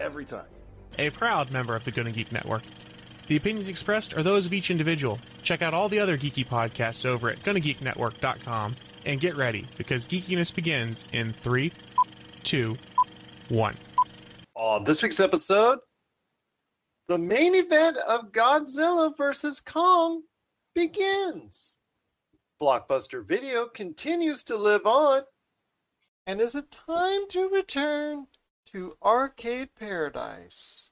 every time. A proud member of the Gonna Geek Network. The opinions expressed are those of each individual. Check out all the other geeky podcasts over at GonnaGeekNetwork.com and get ready because geekiness begins in three, two, one. On this week's episode, the main event of Godzilla vs. Kong begins. Blockbuster Video continues to live on. And is it time to return to Arcade Paradise?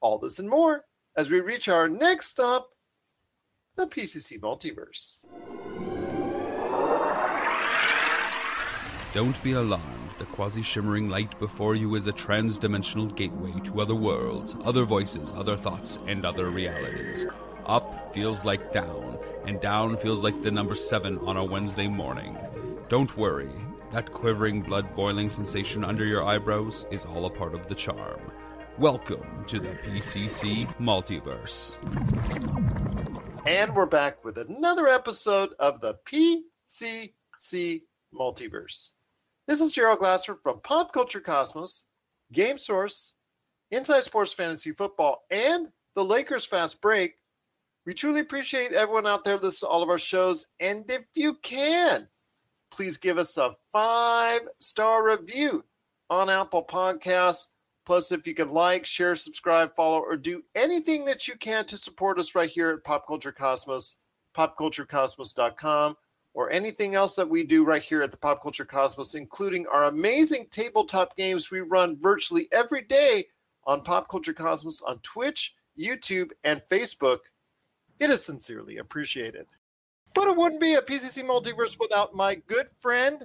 All this and more as we reach our next stop, the PCC Multiverse. Don't be alarmed. The quasi shimmering light before you is a trans dimensional gateway to other worlds, other voices, other thoughts, and other realities. Up feels like down, and down feels like the number seven on a Wednesday morning. Don't worry, that quivering, blood boiling sensation under your eyebrows is all a part of the charm. Welcome to the PCC Multiverse. And we're back with another episode of the PCC Multiverse. This is Gerald Glasser from Pop Culture Cosmos, Game Source, Inside Sports Fantasy Football, and the Lakers Fast Break. We truly appreciate everyone out there listening to all of our shows. And if you can, please give us a five star review on Apple Podcasts. Plus, if you can like, share, subscribe, follow, or do anything that you can to support us right here at Pop Culture Cosmos, popculturecosmos.com, or anything else that we do right here at the Pop Culture Cosmos, including our amazing tabletop games we run virtually every day on Pop Culture Cosmos on Twitch, YouTube, and Facebook. It is sincerely appreciated. But it wouldn't be a PCC Multiverse without my good friend.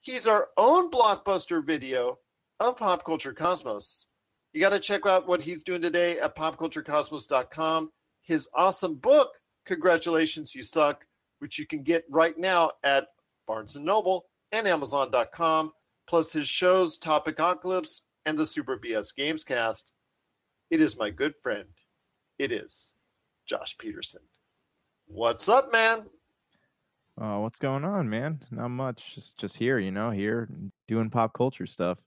He's our own blockbuster video of Pop Culture Cosmos. You got to check out what he's doing today at popculturecosmos.com. His awesome book, Congratulations, You Suck, which you can get right now at Barnes & Noble and Amazon.com, plus his shows, Topicocalypse and the Super BS Gamescast. It is my good friend. It is Josh Peterson. What's up, man? Oh, what's going on, man? Not much. Just just here, you know, here doing pop culture stuff.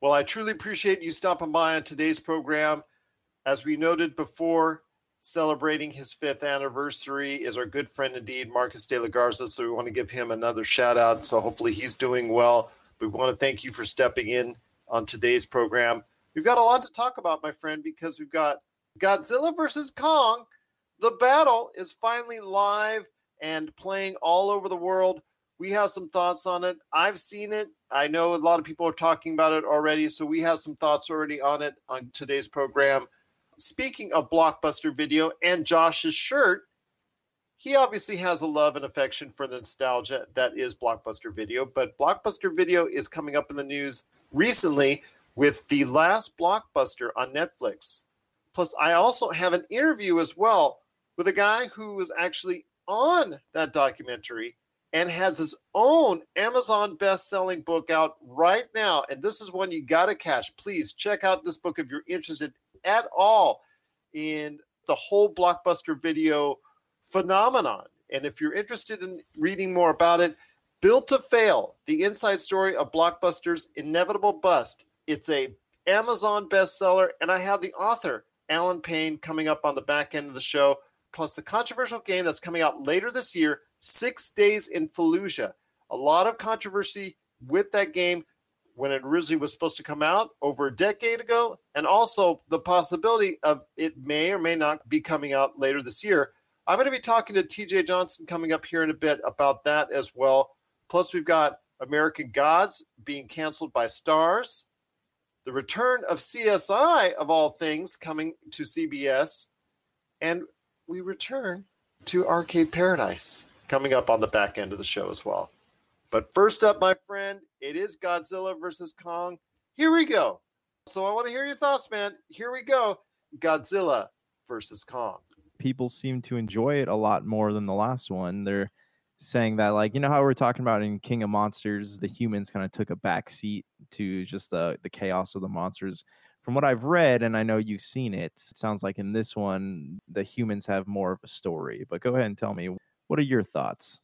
Well, I truly appreciate you stopping by on today's program. As we noted before, celebrating his fifth anniversary is our good friend indeed, Marcus de la Garza. So we want to give him another shout out. So hopefully he's doing well. We want to thank you for stepping in on today's program. We've got a lot to talk about, my friend, because we've got Godzilla versus Kong. The battle is finally live and playing all over the world. We have some thoughts on it. I've seen it. I know a lot of people are talking about it already, so we have some thoughts already on it on today's program. Speaking of Blockbuster Video and Josh's shirt, he obviously has a love and affection for the nostalgia that is Blockbuster Video, but Blockbuster Video is coming up in the news recently with the last Blockbuster on Netflix. Plus, I also have an interview as well with a guy who was actually on that documentary and has his own Amazon best-selling book out right now. And this is one you got to catch. Please check out this book if you're interested at all in the whole blockbuster video phenomenon. And if you're interested in reading more about it, Built to Fail: The Inside Story of Blockbuster's Inevitable Bust. It's a Amazon bestseller, and I have the author Alan Payne coming up on the back end of the show, plus the controversial game that's coming out later this year, Six Days in Fallujah. A lot of controversy with that game when it originally was supposed to come out over a decade ago, and also the possibility of it may or may not be coming out later this year. I'm going to be talking to TJ Johnson coming up here in a bit about that as well. Plus, we've got American Gods being canceled by Starz, the return of CSI, of all things, coming to CBS, and we return to Arcade Paradise coming up on the back end of the show as well. But first up, my friend, it is Godzilla versus Kong. Here we go. So I want to hear your thoughts, man. Here we go Godzilla versus Kong. People seem to enjoy it a lot more than the last one. They're saying that, like, you know how we're talking about in King of Monsters, the humans kind of took a back seat to just the, the chaos of the monsters. From what I've read, and I know you've seen it, it sounds like in this one, the humans have more of a story. But go ahead and tell me, what are your thoughts?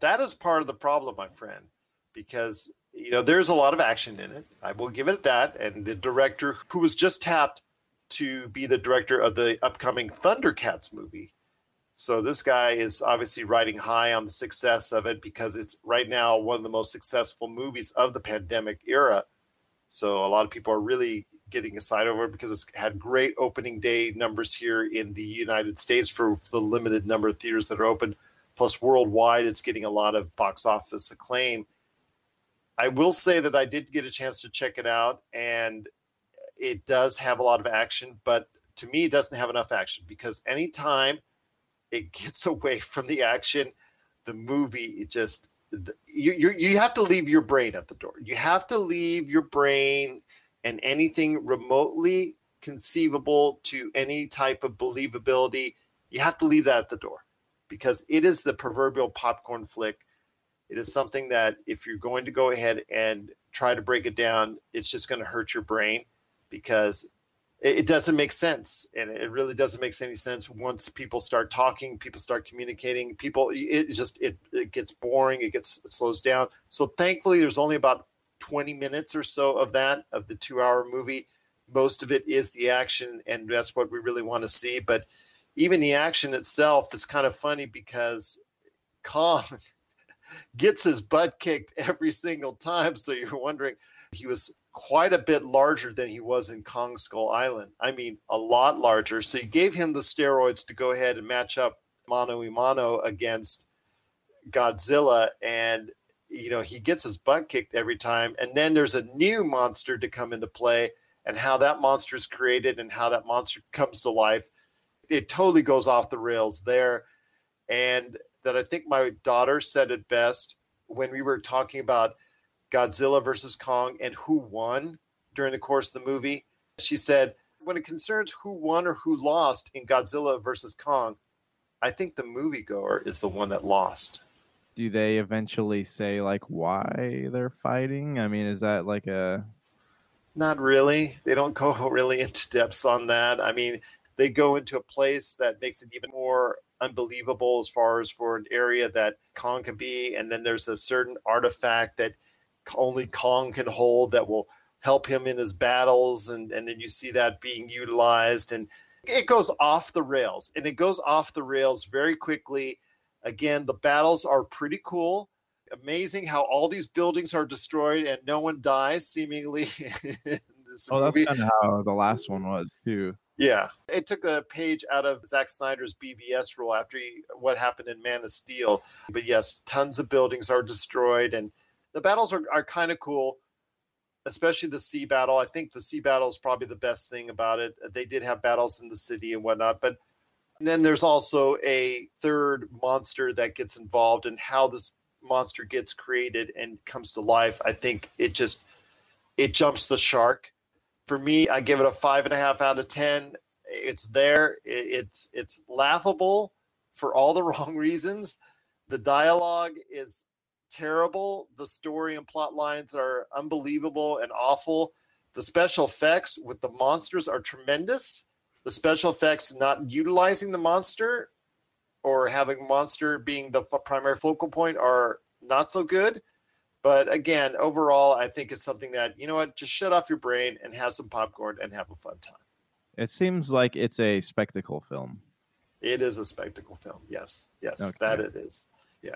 That is part of the problem, my friend, because you know there's a lot of action in it. I will give it that. And the director, who was just tapped to be the director of the upcoming Thundercats movie, so this guy is obviously riding high on the success of it because it's right now one of the most successful movies of the pandemic era. So a lot of people are really getting excited over because it's had great opening day numbers here in the United States for the limited number of theaters that are open. Plus, worldwide, it's getting a lot of box office acclaim. I will say that I did get a chance to check it out, and it does have a lot of action, but to me, it doesn't have enough action because anytime it gets away from the action, the movie it just you, you you have to leave your brain at the door. You have to leave your brain and anything remotely conceivable to any type of believability. You have to leave that at the door because it is the proverbial popcorn flick. It is something that if you're going to go ahead and try to break it down, it's just going to hurt your brain because it, doesn't make sense. And it really doesn't make any sense once people start talking, people start communicating, people, it just, it, it gets boring, it gets, it slows down. So thankfully, there's only about 20 minutes or so of that, of the two hour movie. Most of it is the action, and that's what we really want to see. But even the action itself is kind of funny because Kong gets his butt kicked every single time. So you're wondering, he was quite a bit larger than he was in Kong Skull Island. I mean, a lot larger. So you gave him the steroids to go ahead and match up mano a mano against Godzilla. And, you know, he gets his butt kicked every time. And then there's a new monster to come into play and how that monster is created and how that monster comes to life. It totally goes off the rails there. And that I think my daughter said it best when we were talking about Godzilla versus Kong and who won during the course of the movie. She said, when it concerns who won or who lost in Godzilla versus Kong, I think the moviegoer is the one that lost. Do they eventually say like why they're fighting? I mean, is that like a not really. They don't go really into depths on that. I mean, they go into a place that makes it even more unbelievable as far as for an area that Kong can be. And then there's a certain artifact that only Kong can hold that will help him in his battles, and and then you see that being utilized, and it goes off the rails, and it goes off the rails very quickly. Again, the battles are pretty cool. Amazing how all these buildings are destroyed and no one dies, seemingly. oh, movie. that's kind of how the last one was too. Yeah, it took a page out of Zack Snyder's BVS rule after he, what happened in Man of Steel. But yes, tons of buildings are destroyed, and the battles are, are kind of cool, especially the sea battle. I think the sea battle is probably the best thing about it. They did have battles in the city and whatnot, but then there's also a third monster that gets involved in how this monster gets created and comes to life. I think it just it jumps the shark. For me, I give it a five and a half out of ten. It's there. It's it's laughable for all the wrong reasons. The dialogue is terrible. The story and plot lines are unbelievable and awful. The special effects with the monsters are tremendous. The special effects not utilizing the monster or having monster being the primary focal point are not so good. But again, overall, I think it's something that, you know what, just shut off your brain and have some popcorn and have a fun time. It seems like it's a spectacle film. It is a spectacle film. Yes. Yes, okay. that it is. Yeah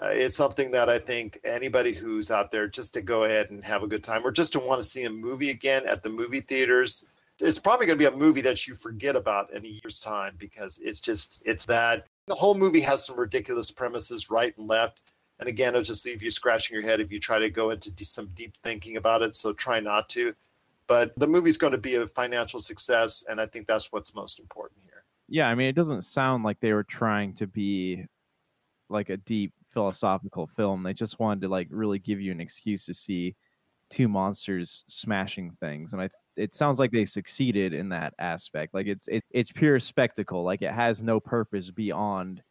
uh, it's something that I think anybody who's out there just to go ahead and have a good time or just to want to see a movie again at the movie theaters, it's probably going to be a movie that you forget about in a year's time because it's just, it's that the whole movie has some ridiculous premises right and left. And again, it'll just leave you scratching your head if you try to go into some deep thinking about it. So try not to. But the movie's going to be a financial success. And I think that's what's most important here. Yeah. I mean, it doesn't sound like they were trying to be like a deep philosophical film. They just wanted to like really give you an excuse to see two monsters smashing things, and I it sounds like they succeeded in that aspect. Like it's it, it's pure spectacle. Like it has no purpose beyond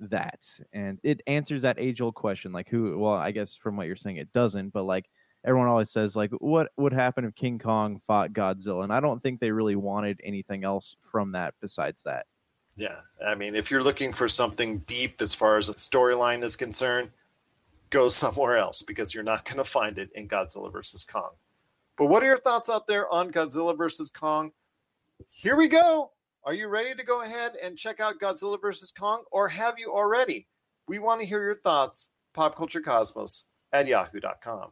that, and it answers that age old question. Like who? Well, I guess from what you're saying, it doesn't. But like everyone always says, like what would happen if King Kong fought Godzilla? And I don't think they really wanted anything else from that besides that. Yeah, I mean, if you're looking for something deep as far as a storyline is concerned, go somewhere else because you're not going to find it in Godzilla versus Kong. But what are your thoughts out there on Godzilla versus Kong? Here we go. Are you ready to go ahead and check out Godzilla versus Kong, or have you already? We want to hear your thoughts. PopCultureCosmos at yahoo.com.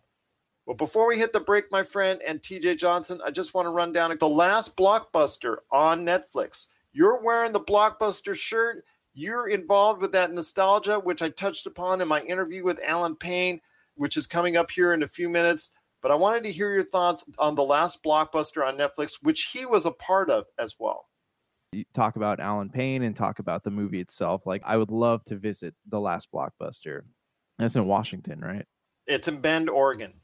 Well, before we hit the break, my friend and TJ Johnson, I just want to run down the last blockbuster on Netflix. You're wearing the blockbuster shirt. You're involved with that nostalgia, which I touched upon in my interview with Alan Payne, which is coming up here in a few minutes. But I wanted to hear your thoughts on the last blockbuster on Netflix, which he was a part of as well. You talk about Alan Payne and talk about the movie itself. Like, I would love to visit the last blockbuster. That's in Washington, right? It's in Bend, Oregon.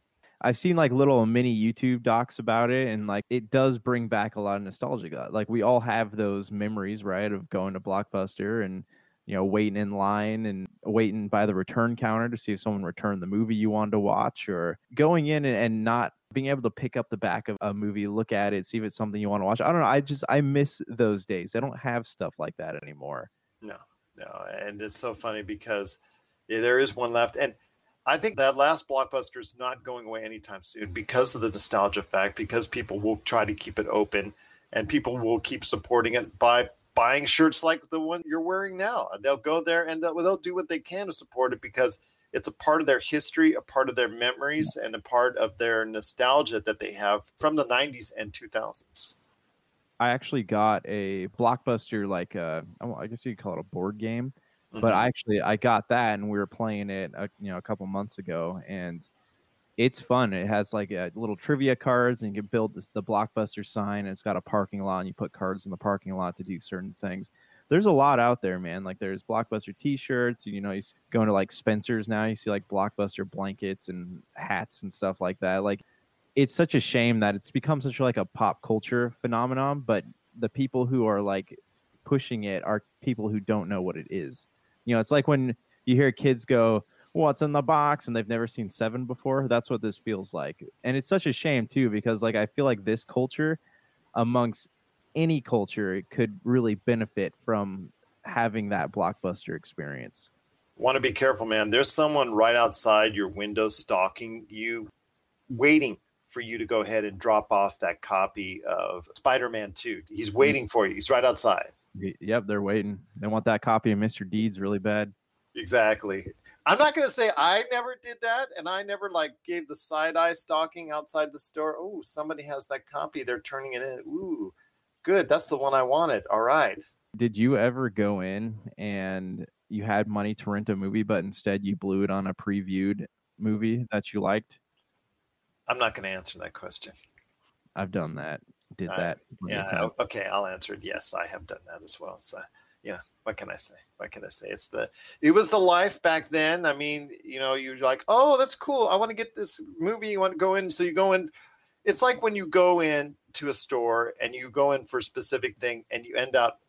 I've seen like little mini YouTube docs about it, and like it does bring back a lot of nostalgia. Like we all have those memories, right, of going to Blockbuster and you know waiting in line and waiting by the return counter to see if someone returned the movie you wanted to watch, or going in and, and not being able to pick up the back of a movie, look at it, see if it's something you want to watch. I don't know. I just I miss those days. I don't have stuff like that anymore. No, no, and it's so funny because yeah, there is one left, and I think that last blockbuster is not going away anytime soon because of the nostalgia fact, because people will try to keep it open and people will keep supporting it by buying shirts like the one you're wearing now. They'll go there and they'll, they'll do what they can to support it because it's a part of their history, a part of their memories, and a part of their nostalgia that they have from the 90s and 2000s. I actually got a blockbuster, like uh, I guess you could call it a board game but Mhm. I actually I got that and we were playing it uh, you know a couple months ago and it's fun. It has like a little trivia cards and you can build this the blockbuster sign. And it's got a parking lot and you put cards in the parking lot to do certain things. There's a lot out there, man. Like there's blockbuster T-shirts. You know, you s- going to like Spencer's now. You see like blockbuster blankets and hats and stuff like that. Like it's such a shame that it's become such like a pop culture phenomenon. But the people who are like pushing it are people who don't know what it is. You know, it's like when you hear kids go, "What's in the box?" and they've never seen Seven before. That's what this feels like, and it's such a shame too because like I feel like this culture, amongst any culture, could really benefit from having that blockbuster experience. Want to be careful, man. There's someone right outside your window stalking you, waiting for you to go ahead and drop off that copy of Spider Man 2. He's mm. waiting for you. He's right outside. Yep, they're waiting. They want that copy of Mr. Deeds really bad. Exactly. I'm not going to say I never did that and I never like gave the side eye stalking outside the store. Oh, somebody has that copy. They're turning it in. Ooh, good. That's the one I wanted. All right. Did you ever go in and you had money to rent a movie, but instead you blew it on a previewed movie that you liked? I'm not going to answer that question. I've done that. Did Uh, that. Yeah. Okay. I'll answer it. Yes, I have done that as well. So, yeah. What can I say? What can I say? It's the it was the life back then. I mean, you know, you're like, oh, that's cool. I want to get this movie. You want to go in, so you go in. It's like when you go in to a store and you go in for a specific thing, and you end up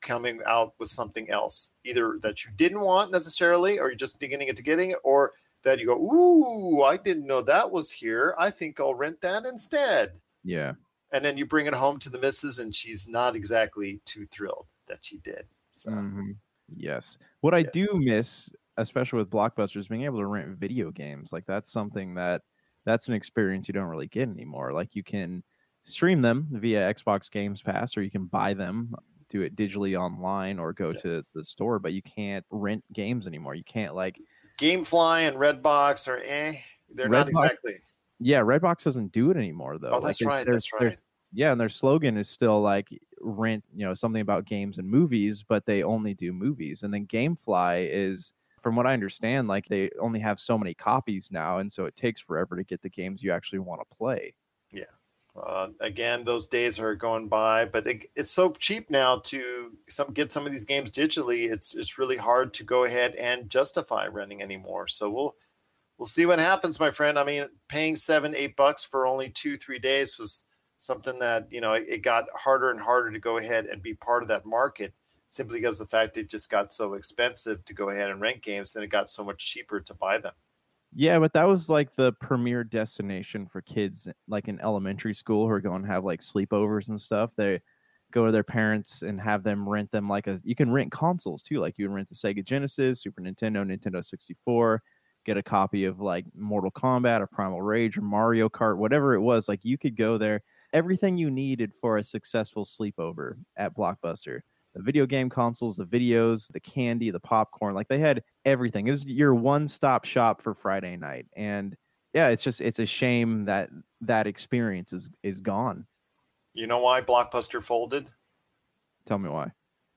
coming out with something else, either that you didn't want necessarily, or you're just beginning it to getting it, or that you go, ooh, I didn't know that was here. I think I'll rent that instead Yeah. and then you bring it home to the missus and she's not exactly too thrilled that she did so Mhm. Yes. What I Yeah. do miss, especially with blockbusters, being able to rent video games. Like that's something that that's an experience you don't really get anymore. Like you can stream them via Xbox Games Pass, or you can buy them, do it digitally online, or go Yeah. to the store. But you can't rent games anymore. You can't like gamefly and redbox are eh they're not exactly yeah, Redbox doesn't do it anymore though. oh that's it- right that's right yeah, and their slogan is still like rent, you know, something about games and movies, but they only do movies. And then GameFly is, from what I understand, like they only have so many copies now, and so it takes forever to get the games you actually want to play. Yeah. Uh, again those days are going by but it, it's so cheap now to some get some of these games digitally it's it's really hard to go ahead and justify renting anymore so we'll we'll see what happens, my friend. I mean, paying seven, eight bucks for only two, three days was something that you know it, got harder and harder to go ahead and be part of that market simply because the fact it just got so expensive to go ahead and rent games, and it got so much cheaper to buy them. Yeah, but that was like the premier destination for kids like in elementary school who are going to have like sleepovers and stuff. They go to their parents and have them rent them like a you can rent consoles too. Like you can rent the Sega Genesis, Super Nintendo, Nintendo 64, get a copy of like Mortal Kombat or Primal Rage or Mario Kart, whatever it was. Like you could go there. Everything you needed for a successful sleepover at Blockbuster the video game consoles, the videos, the candy, the popcorn. Like they had everything. It was your one stop shop for Friday night. And yeah, it's just it's a shame that that experience is is gone. You know why Blockbuster folded? Tell me why.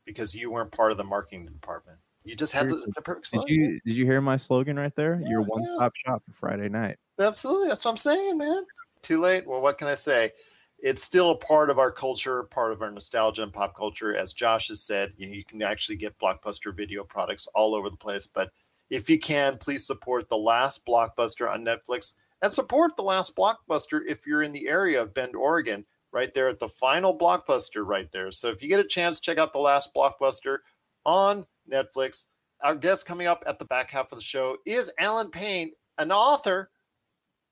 Because you weren't part of the marketing department. You just had the, the perfect Did you did you hear my slogan right there? Yeah, your one stop yeah. shop for Friday night. Absolutely. That's what I'm saying, man. Too late. Well, what can I say? It's still a part of our culture, part of our nostalgia and pop culture. As Josh has said, you, know, you can actually get blockbuster video products all over the place. But if you can, please support the last blockbuster on Netflix and support the last blockbuster if you're in the area of Bend, Oregon, right there at the final blockbuster right there. So if you get a chance, check out the last blockbuster on Netflix. Our guest coming up at the back half of the show is Alan Payne, an author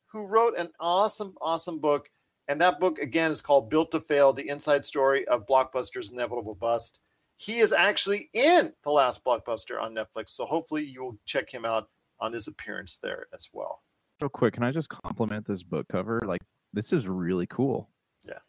who wrote an awesome, awesome book and that book, again, is called Built to Fail The Inside Story of Blockbuster's Inevitable Bust. He is actually in The Last Blockbuster on Netflix. So hopefully you'll check him out on his appearance there as well. Real quick, can I just compliment this book cover? Like, this is really cool. Yeah.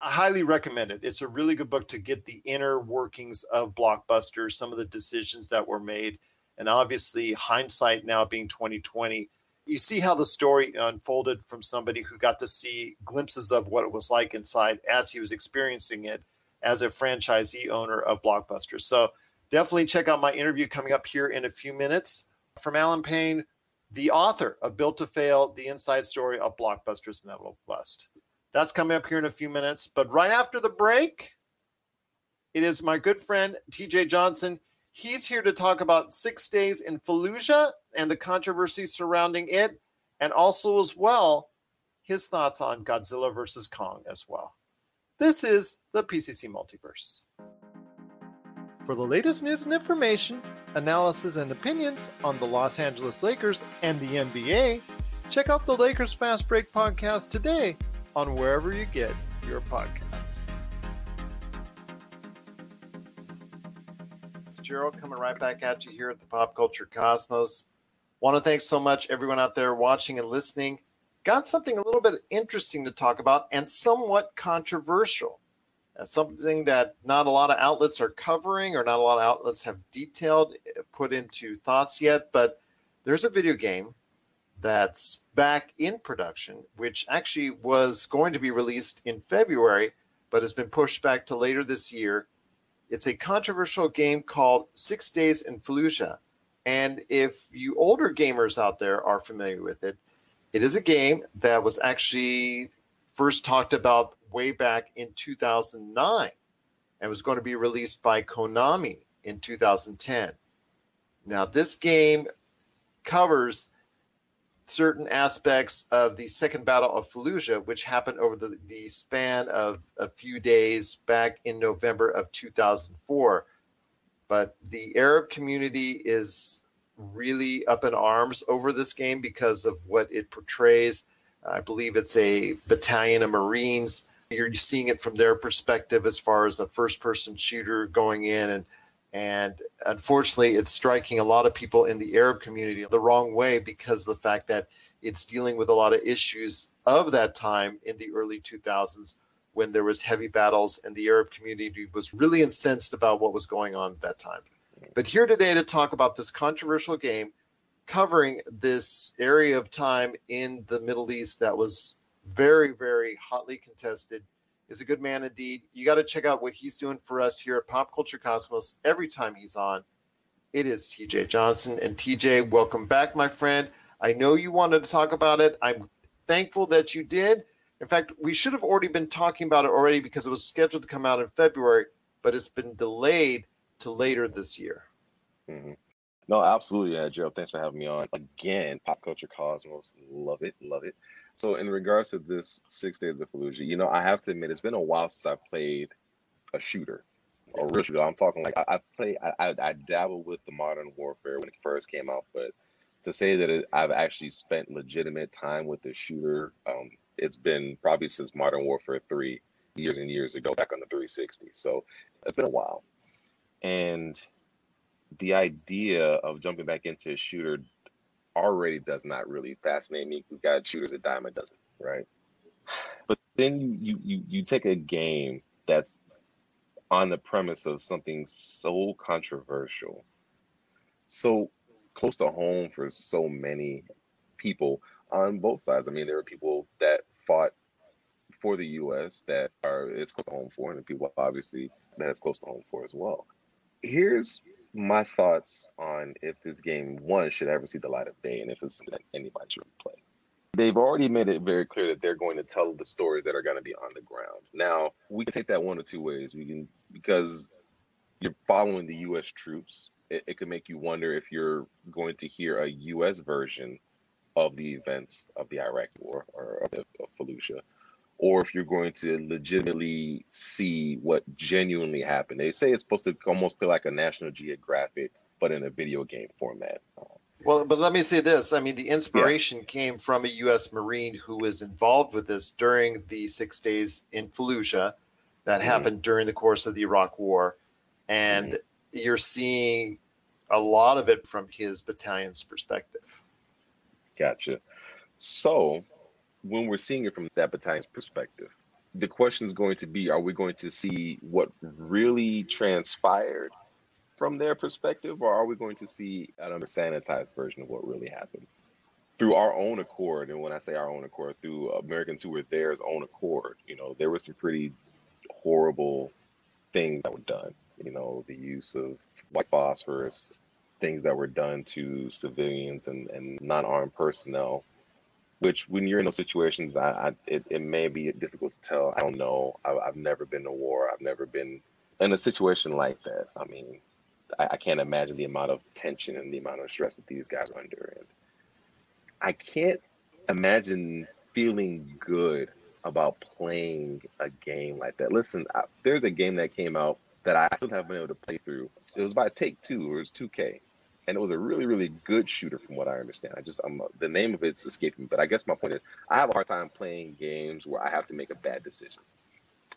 I highly recommend it. It's a really good book to get the inner workings of Blockbuster, some of the decisions that were made. And obviously, hindsight now being 2020, you see how the story unfolded from somebody who got to see glimpses of what it was like inside as he was experiencing it as a franchisee owner of Blockbuster. So definitely check out my interview coming up here in a few minutes from Alan Payne, the author of Built to Fail, the inside story of Blockbuster's Inevitable Bust. That's coming up here in a few minutes. But right after the break, it is my good friend TJ Johnson. He's here to talk about Six Days in Fallujah and the controversy surrounding it, and also, as well, his thoughts on Godzilla versus Kong as well. This is the PCC Multiverse. For the latest news and information, analysis and opinions on the Los Angeles Lakers and the NBA, check out the Lakers Fast Break podcast today on wherever you get your podcasts. Gerald coming right back at you here at the Pop Culture Cosmos. Want to thank so much everyone out there watching and listening. Got something a little bit interesting to talk about and somewhat controversial. something that not a lot of outlets are covering or not a lot of outlets have detailed, eh, put into thoughts yet. But there's a video game that's back in production, which actually was going to be released in February, but has been pushed back to later this year it's a controversial game called Six Days in Fallujah. And if you older gamers out there are familiar with it, it is a game that was actually first talked about way back in 2009 and was going to be released by Konami in 2010. Now, this game covers certain aspects of the Second Battle of Fallujah, which happened over the, the span of a few days back in November of 2004. But the Arab community is really up in arms over this game because of what it portrays. I believe it's a battalion of Marines. You're seeing it from their perspective as far as a first person shooter going in and and unfortunately, it's striking a lot of people in the Arab community the wrong way because of the fact that it's dealing with a lot of issues of that time in the early 2000s when there was heavy battles and the Arab community was really incensed about what was going on at that time. But here today to talk about this controversial game covering this area of time in the Middle East that was very, very hotly contested is a good man indeed. You got to check out what he's doing for us here at Pop Culture Cosmos every time he's on. It is TJ Johnson. And TJ, welcome back, my friend. I know you wanted to talk about it. I'm thankful that you did. In fact, we should have already been talking about it already because it was scheduled to come out in February, but it's been delayed to later this year. Mm-hmm. No, absolutely, yeah, Gerald. Thanks for having me on again. Pop culture cosmos, love it, love it. So, in regards to this six days of Fallujah, you know, I have to admit, it's been a while since I've played a shooter, a real shooter. I'm talking like I, I play, I, I, I dabbled with the Modern Warfare when it first came out, but to say that it, I've actually spent legitimate time with the shooter, um, it's been probably since Modern Warfare 3 years and years ago, back on the 360. So it's been a while. And the idea of jumping back into a shooter already does not really fascinate me. We've got shooters a dime a dozen, right? But then you you you, you take a game that's on the premise of something so controversial, so close to home for so many people on both sides. I mean, there are people that fought for the U.S. that are it's close to home for, and the people obviously that it's close to home for as well. Here's my thoughts on if this game one should ever see the light of day, and if it's anybody should play. They've already made it very clear that they're going to tell the stories that are going to be on the ground. Now we can take that one or two ways. We can because you're following the U.S. troops. It, it make you wonder if you're going to hear a U.S. version of the events of the Iraq War or of Fallujah, or if you're going to legitimately see what genuinely happened. They say it's supposed to almost be like a National Geographic, but in a video game format. Well, but let me say this. I mean, the inspiration yeah. came from a U.S. Marine who was involved with this during the six days in Fallujah that mm-hmm. happened during the course of the Iraq War. And mm-hmm. you're seeing a lot of it from his battalion's perspective. Gotcha. So, when we're seeing it from that battalion's perspective, the question is going to be are we going to see what really transpired from their perspective, or are we going to see an sanitized version of what really happened? Through our own accord, and when I say our own accord, through Americans who were theirs own accord, you know, there were some pretty horrible things that were done. You know, the use of white phosphorus, things that were done to civilians and, and non-armed personnel which when you're in those situations I, I it, it may be difficult to tell. I don't know. I, have never been to war. I've never been in a situation like that. I mean I, I, can't imagine the amount of tension and the amount of stress that these guys are under. And i can't imagine feeling good about playing a game like that. Listen I, there's a game that came out that i still haven't been able to play through. It was by take two. Or it was 2k and it was a really really good shooter from what I understand. I just I'm the name of it's escaping me, but I guess my point is I have a hard time playing games where I have to make a bad decision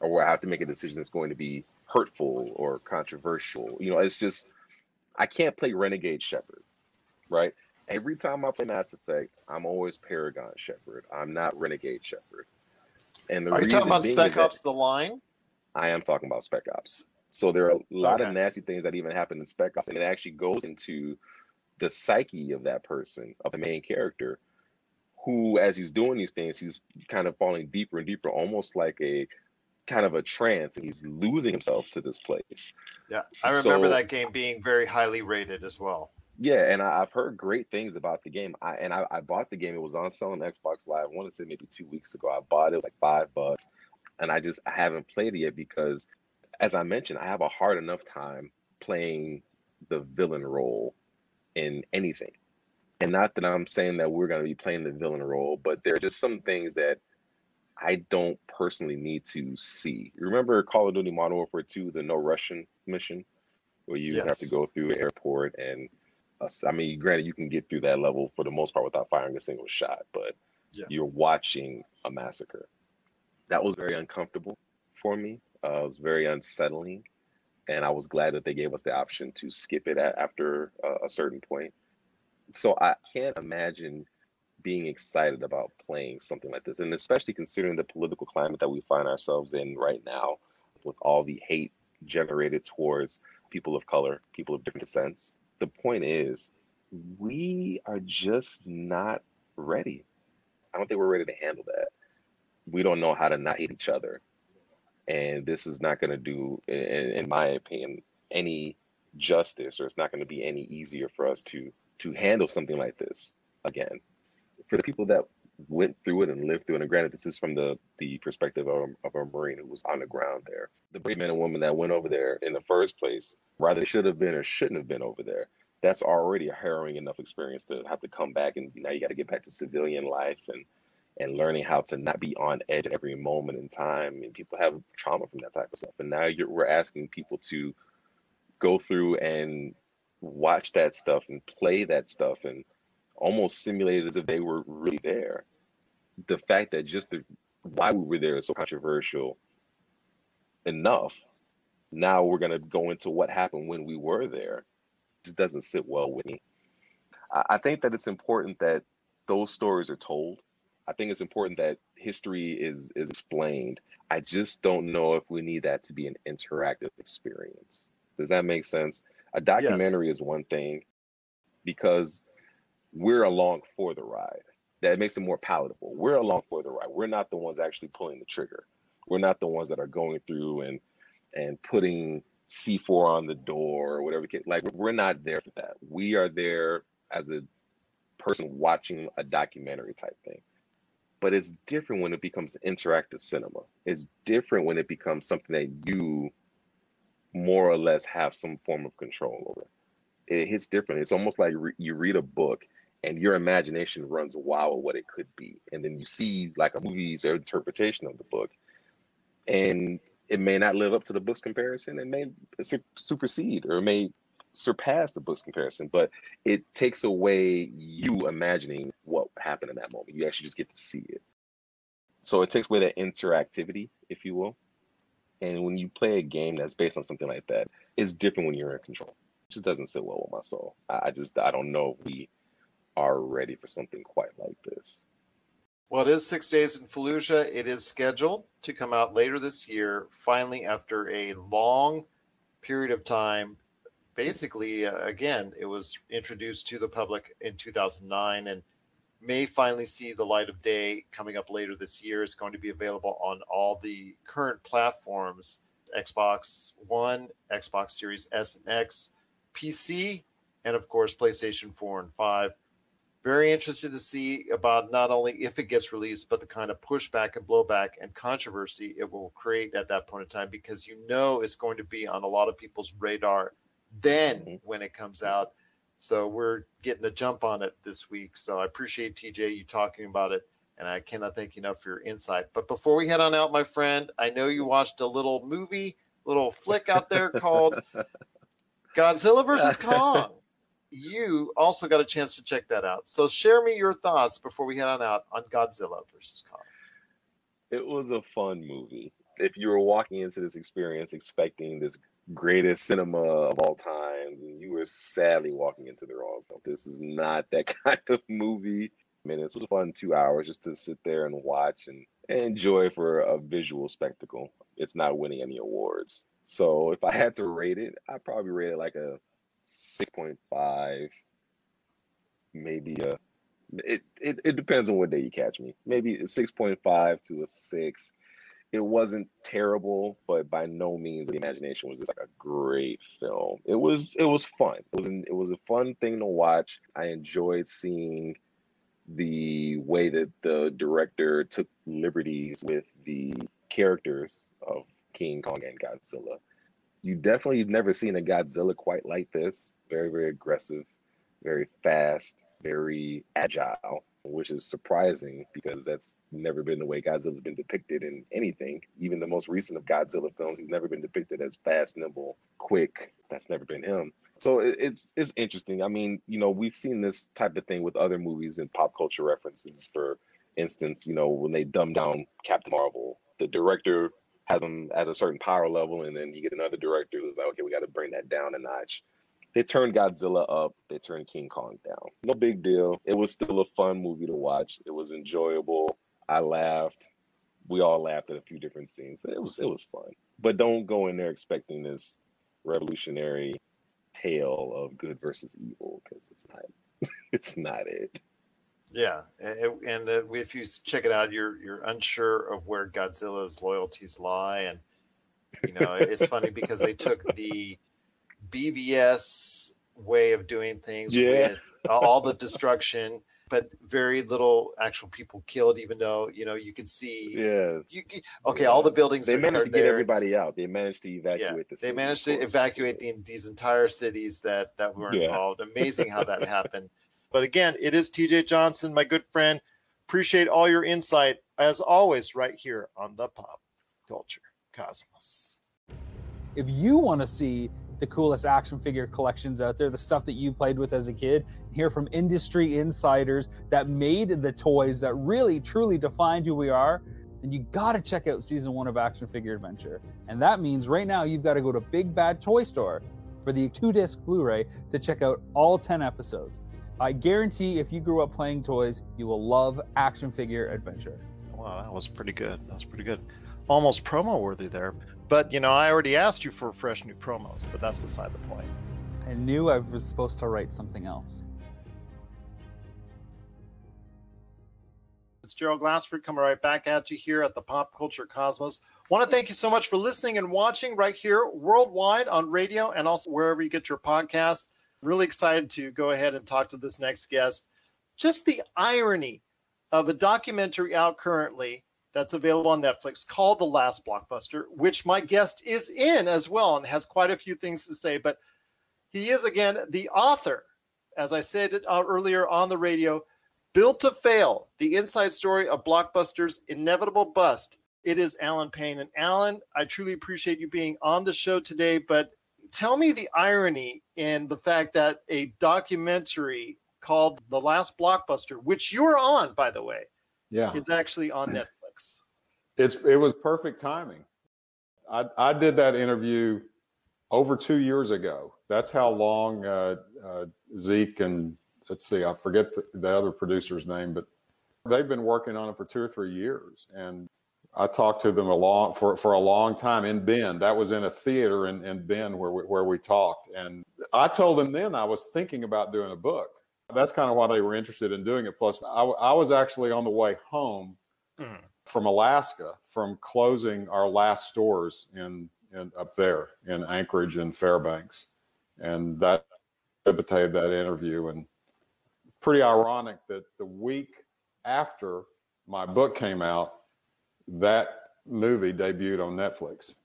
or where I have to make a decision that's going to be hurtful or controversial. You know, it's just I can't play Renegade Shepard, right? Every time I play Mass Effect, I'm always Paragon Shepard. I'm not Renegade Shepard. And the are you talking about Spec Ops: The Line? I am talking about Spec Ops. So there are a lot okay. of nasty things that even happen in Spec Ops, and it actually goes into the psyche of that person, of the main character, who, as he's doing these things, he's kind of falling deeper and deeper, almost like a kind of a trance, and he's losing himself to this place. Yeah, I remember so, that game being very highly rated as well. Yeah, and I, have heard great things about the game. I and I, I, bought the game. It was on sale on Xbox Live. I want to say maybe two weeks ago. I bought it like five bucks, and I just I haven't played it yet because as I mentioned, I have a hard enough time playing the villain role in anything. And not that I'm saying that we're going to be playing the villain role, but there are just some things that I don't personally need to see. Remember Call of Duty Modern Warfare 2, the no Russian mission, where you yes. have to go through an airport and I mean, granted, you can get through that level for the most part without firing a single shot, but yeah. you're watching a massacre. That was very uncomfortable for me. Uh, it was very unsettling, and I was glad that they gave us the option to skip it at, after uh, a certain point. So I can't imagine being excited about playing something like this, and especially considering the political climate that we find ourselves in right now, with all the hate generated towards people of color, people of different descents. The point is, we are just not ready. I don't think we're ready to handle that. We don't know how to not hate each other and this is not going to do, in, in my opinion, any justice, or it's not going to be any easier for us to to handle something like this again. For the people that went through it and lived through it, and granted, this is from the the perspective of, of a Marine who was on the ground there. The brave men and women that went over there in the first place, rather they should have been or shouldn't have been over there. that's already a harrowing enough experience to have to come back and now you got to get back to civilian life and and learning how to not be on edge at every moment in time. And people have trauma from that type of stuff. And now we're asking people to go through and watch that stuff and play that stuff and almost simulate it as if they were really there. The fact that just the why we were there is so controversial enough. Now we're gonna go into what happened when we were there. It just doesn't sit well with me. I, I think that it's important that those stories are told. I think it's important that history is is explained. I just don't know if we need that to be an interactive experience. Does that make sense? A documentary yes. is one thing because we're along for the ride. That makes it more palatable. We're along for the ride. We're not the ones actually pulling the trigger. We're not the ones that are going through and and putting C4 on the door or whatever. Like we're not there for that. We are there as a person watching a documentary type thing. But it's different when it becomes interactive cinema. It's different when it becomes something that you more or less have some form of control over. It hits different. It's almost like re- you read a book and your imagination runs wild with what it could be. And then you see like a movie's interpretation of the book. And it may not live up to the book's comparison. It may supersede or it may surpass the book's comparison, but it takes away you imagining what happened in that moment. You actually just get to see it. So it takes away that interactivity, if you will. And when you play a game that's based on something like that, it's different when you're in control. It just doesn't sit well with my soul. I just I don't know if we are ready for something quite like this. Well, it is six days in Fallujah. It is scheduled to come out later this year, finally, after a long period of time. Basically, uh, again, it was introduced to the public in 2009 and may finally see the light of day coming up later this year. It's going to be available on all the current platforms Xbox One, Xbox Series S and X, PC, and of course, PlayStation 4 and 5. Very interested to see about not only if it gets released, but the kind of pushback and blowback and controversy it will create at that point in time, because you know it's going to be on a lot of people's radar then mm-hmm. when it comes out so we're getting the jump on it this week. So I appreciate TJ you talking about it, and I cannot thank you enough for your insight. But before we head on out, my friend, I know you watched a little movie, little flick out there called Godzilla versus Kong. You also got a chance to check that out. So share me your thoughts before we head on out on Godzilla versus Kong. It was a fun movie. If you were walking into this experience expecting this greatest cinema of all time, And you were sadly walking into the wrong film. This is not that kind of movie. I mean, this was fun two hours just to sit there and watch and, and enjoy for a visual spectacle. It's not winning any awards. So if I had to rate it, I'd probably rate it like a 6.5, maybe a it, it, it depends on what day you catch me. Maybe a 6.5 to a 6 it wasn't terrible, but by no means the imagination was just like a great film. It was it was fun. It was an, it was a fun thing to watch. I enjoyed seeing the way that the director took liberties with the characters of King Kong and Godzilla. You definitely have never seen a Godzilla quite like this. Very very aggressive, very fast, very agile which is surprising because that's never been the way Godzilla's been depicted in anything. Even the most recent of Godzilla films, he's never been depicted as fast, nimble, quick. That's never been him. So it's it's interesting. I mean, you know, we've seen this type of thing with other movies and pop culture references. For instance, you know, when they dumb down Captain Marvel, the director has them at a certain power level, and then you get another director who's like, okay, we got to bring that down a notch they turned Godzilla up, they turned King Kong down. No big deal. It was still a fun movie to watch. It was enjoyable. I laughed. We all laughed at a few different scenes. It was it was fun. But don't go in there expecting this revolutionary tale of good versus evil because it's not it's not it. Yeah, and, uh, if you check it out, you're you're unsure of where Godzilla's loyalties lie, and you know it's funny because they took the BVS way of doing things yeah. with all the destruction but very little actual people killed. Even though you know you could see, Yeah. you, you- okay, all the buildings They are, managed are to get there. everybody out. They managed to evacuate Yeah, the they managed to evacuate the, these entire cities that that were Yeah. involved. Amazing how that happened. But again, it is TJ Johnson, my good friend. Appreciate all your insight as always, right here on the Pop Culture Cosmos. if you want to see the coolest action figure collections out there, the stuff that you played with as a kid, hear from industry insiders that made the toys that really truly defined who we are, then you got to check out season one of Action Figure Adventure. And that means right now you've got to go to Big Bad Toy Store for the two disc Blu ray to check out all 10 episodes. I guarantee if you grew up playing toys, you will love Action Figure Adventure. Wow, that was pretty good. That was pretty good. Almost promo worthy there. But you know, I already asked you for fresh new promos, but that's beside the point. I knew I was supposed to write something else. It's Gerald Glassford coming right back at you here at the Pop Culture Cosmos. Want to thank you so much for listening and watching right here worldwide on radio and also wherever you get your podcasts. Really excited to go ahead and talk to this next guest. Just the irony of a documentary out currently that's available on Netflix called The Last Blockbuster, which my guest is in as well and has quite a few things to say. But he is, again, the author, as I said uh, earlier on the radio, Built to Fail, the inside story of Blockbuster's inevitable bust. It is Alan Payne. And Alan, I truly appreciate you being on the show today, but tell me the irony in the fact that a documentary called The Last Blockbuster, which you are on, by the way, Yeah, is actually on Netflix. It's it was perfect timing. I I did that interview over two years ago. That's how long uh, uh, Zeke and let's see, I forget the, the other producer's name, but they've been working on it for two or three years, and I talked to them a long for for a long time in Bend. That was in a theater in, in Bend where we, where we talked, and I told them then I was thinking about doing a book. That's kind of why they were interested in doing it. Plus, I, I was actually on the way home Mhm. From Alaska from closing our last stores in, in up there in Anchorage and Fairbanks, and that precipitated that interview. And pretty ironic that the week after my book came out, that movie debuted on Netflix.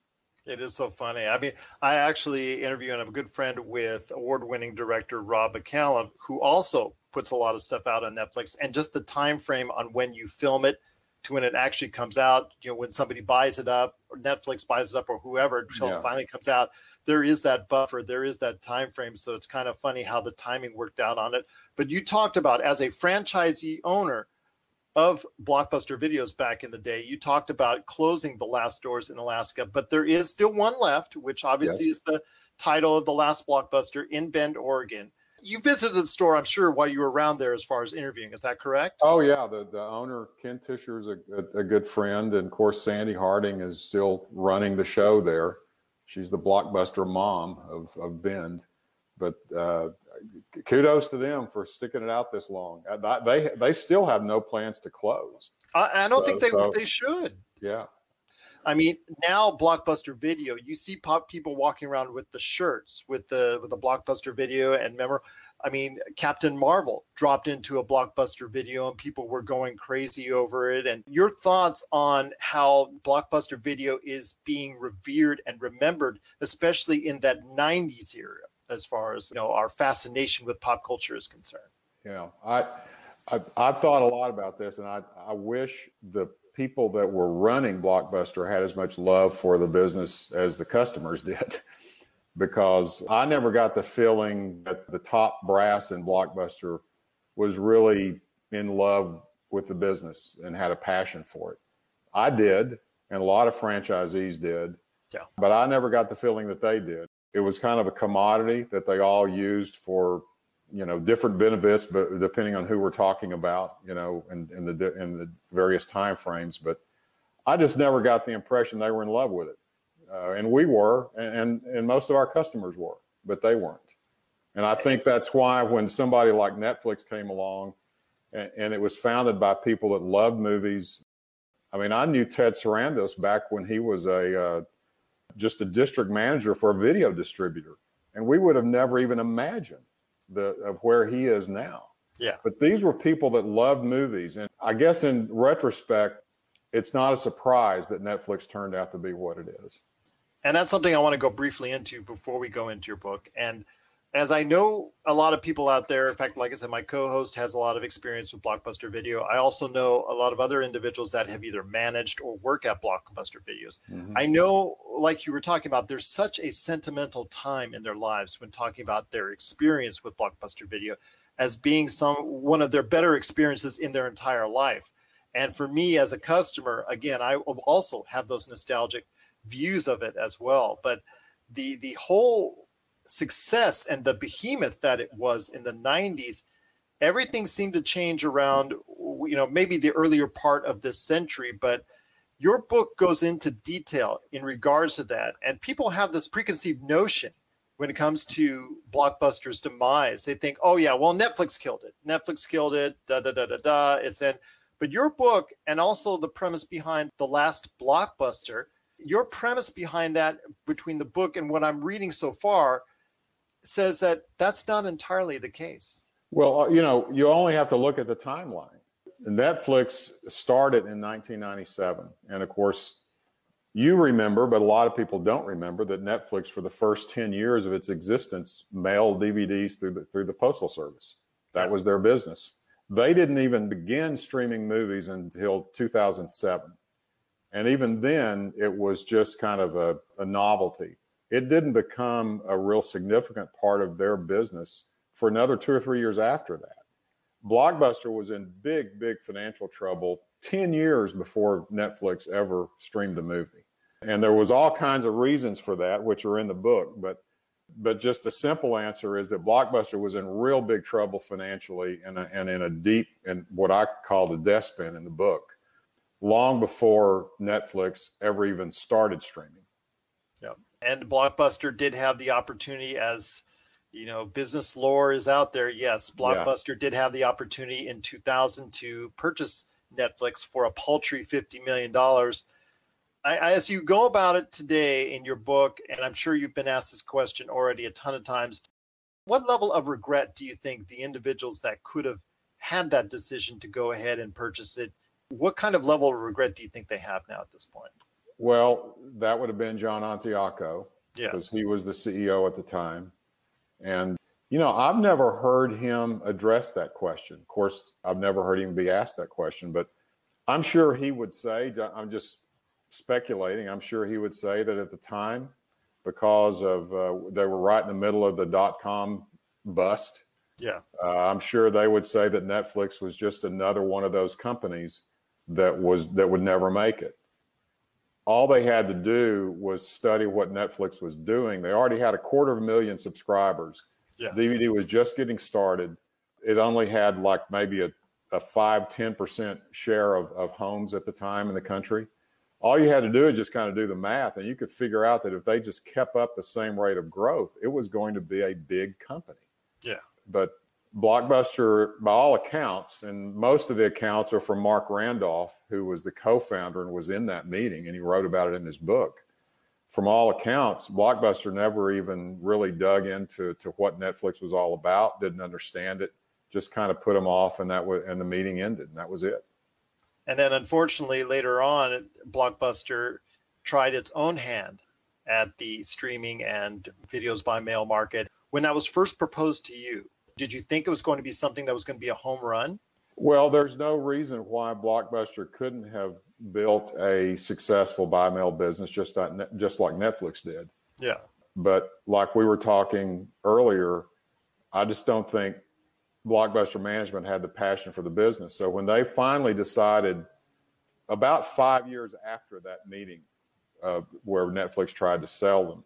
It is so funny. I mean, I actually interview and I'm a good friend with award-winning director Rob McCallum, who also puts a lot of stuff out on Netflix. And just the time frame on when you film it to when it actually comes out, you know, when somebody buys it up, or Netflix buys it up, or whoever until Yeah. it finally comes out, there is that buffer, there is that time frame. So it's kind of funny how the timing worked out on it. But you talked about as a franchisee owner of Blockbuster Videos back in the day, you talked about closing the last doors in Alaska, but there is still one left, which obviously is the title of the last Blockbuster in Bend, Oregon. You visited the store, I'm sure, while you were around there as far as interviewing. Is that correct? Oh yeah, the the owner Ken Tisher is a, a, a good friend, and of course Sandi Harding is still running the show there. She's the blockbuster mom of of Bend, but uh, kudos to them for sticking it out this long. Uh, They they still have no plans to close. I, I don't think they So- they should. Yeah, I mean, now Blockbuster Video, you see pop people walking around with the shirts with the with the Blockbuster Video and remember, I mean, Captain Marvel dropped into a Blockbuster Video and people were going crazy over it. And your thoughts on how Blockbuster Video is being revered and remembered, especially in that '90s era, as far as you know, our fascination with pop culture is concerned. yeah. I, I I've thought a lot about this, and I I wish the people that were running Blockbuster had as much love for the business as the customers did. because I never got the feeling that the top brass in Blockbuster was really in love with the business and had a passion for it. I did, and a lot of franchisees did. Yeah. But I never got the feeling that they did. It was kind of a commodity that they all used for, you know, different benefits, but depending on who we're talking about, you know, and in, in the in the various time frames. But I just never got the impression they were in love with it uh, and we were, and, and and most of our customers were, but they weren't. And I think that's why when somebody like Netflix came along, and, and it was founded by people that loved movies. I mean, I knew Ted Sarandos back when he was a uh, just a district manager for a video distributor, and we would have never even imagined the of where he is now. Yeah. But these were people that loved movies. And I guess in retrospect, it's not a surprise that Netflix turned out to be what it is. And that's something I want to go briefly into before we go into your book. And as I know a lot of people out there, in fact, like I said, my co-host has a lot of experience with Blockbuster Video. I also know a lot of other individuals that have either managed or work at Blockbuster Videos. Mhm. I know, like you were talking about, there's such a sentimental time in their lives when talking about their experience with Blockbuster Video as being some one of their better experiences in their entire life. And for me as a customer, again, I also have those nostalgic views of it as well. But the the whole success and the behemoth that it was in the 90s everything seemed to change around you know maybe the earlier part of this century but your book goes into detail in regards to that. And people have this preconceived notion when it comes to blockbuster's demise. They think oh yeah well netflix killed it. Netflix killed it da da da da da it's in. But your book and also the premise behind the last blockbuster your premise behind that between the book and what i'm reading so far says that that's not entirely the case Well, uh, you know, you only have to look at the timeline. Netflix started in 1997. And of course, you remember, but a lot of people don't remember that Netflix, for the first 10 years of its existence, mailed DVDs through the, through the Postal Service. That was their business. They didn't even begin streaming movies until 2007. And even then, it was just kind of a, a novelty. It didn't become a real significant part of their business for another two or three years after that. Blockbuster was in big, big financial trouble 10 years before Netflix ever streamed a movie. And there was all kinds of reasons for that, which are in the book. But but just the simple answer is that Blockbuster was in real big trouble financially and, a, and in a deep and what I call the death spin in the book, long before Netflix ever even started streaming. Yeah. And Blockbuster did have the opportunity as you know, business lore is out there. Yes, Blockbuster did have the opportunity in 2000 to purchase Netflix for a paltry $50 million. As you go about it today in your book, and I'm sure you've been asked this question already a ton of times, what level of regret do you think the individuals that could have had that decision to go ahead and purchase it, what kind of level of regret do you think they have now at this point? Well, that would have been John Antioco Yeah. because he was the CEO at the time. And, you know, I've never heard him address that question. Of course, I've never heard him be asked that question, but I'm sure he would say, I'm just speculating, I'm sure he would say that at the time, because of uh, they were right in the middle of the dot com bust, Yeah. uh, I'm sure they would say that Netflix was just another one of those companies that was that would never make it. All they had to do was study what Netflix was doing. They already had a quarter of a million subscribers. Yeah. DVD was just getting started. It only had like maybe a, a 5 10% share of, of homes at the time in the country. All you had to do is just kind of do the math, and you could figure out that if they just kept up the same rate of growth, it was going to be a big company Yeah. but Blockbuster, by all accounts, and most of the accounts are from Marc Randolph, who was the co-founder and was in that meeting, and he wrote about it in his book. From all accounts, Blockbuster never even really dug into to what Netflix was all about, didn't understand it, just kind of put them off, and that was and the meeting ended, and that was it. And then unfortunately, later on, Blockbuster tried its own hand at the streaming and videos by mail market. When that was first proposed to you, did you think it was going to be something that was going to be a home run? Well, there's no reason why Blockbuster couldn't have built a successful buy mail business just like, just like Netflix did. Yeah. But like we were talking earlier, I just don't think Blockbuster management had the passion for the business. So when they finally decided, about five years after that meeting uh, where Netflix tried to sell them,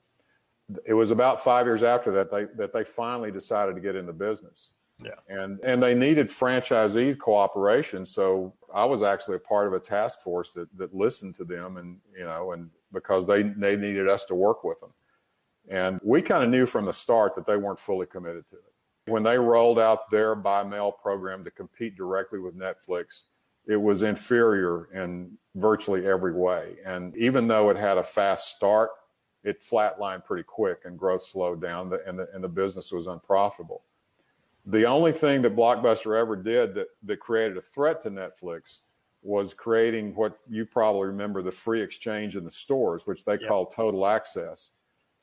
it was about five years after that they that they finally decided to get in the business. Yeah. And and they needed franchisee cooperation. So I was actually a part of a task force that that listened to them and you know and because they they needed us to work with them. And we kind of knew from the start that they weren't fully committed to it. When they rolled out their buy mail program to compete directly with Netflix, it was inferior in virtually every way. And even though it had a fast start, it flatlined pretty quick and growth slowed down and the, and the business was unprofitable. The only thing that Blockbuster ever did that, that created a threat to Netflix was creating what you probably remember the free exchange in the stores, which they Yeah. call total access.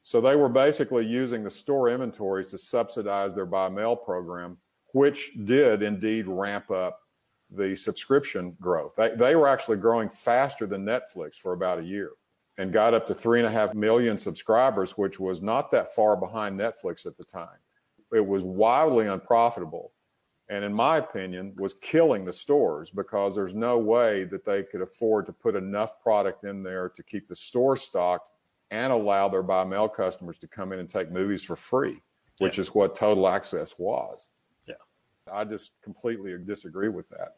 So they were basically using the store inventories to subsidize their buy mail program, which did indeed ramp up the subscription growth. They, they were actually growing faster than Netflix for about a year and got up to three and a half million subscribers, which was not that far behind Netflix at the time. It was wildly unprofitable. And in my opinion, was killing the stores because there's no way that they could afford to put enough product in there to keep the store stocked and allow their buy mail customers to come in and take movies for free, which is what total access was. Yeah. I just completely disagree with that.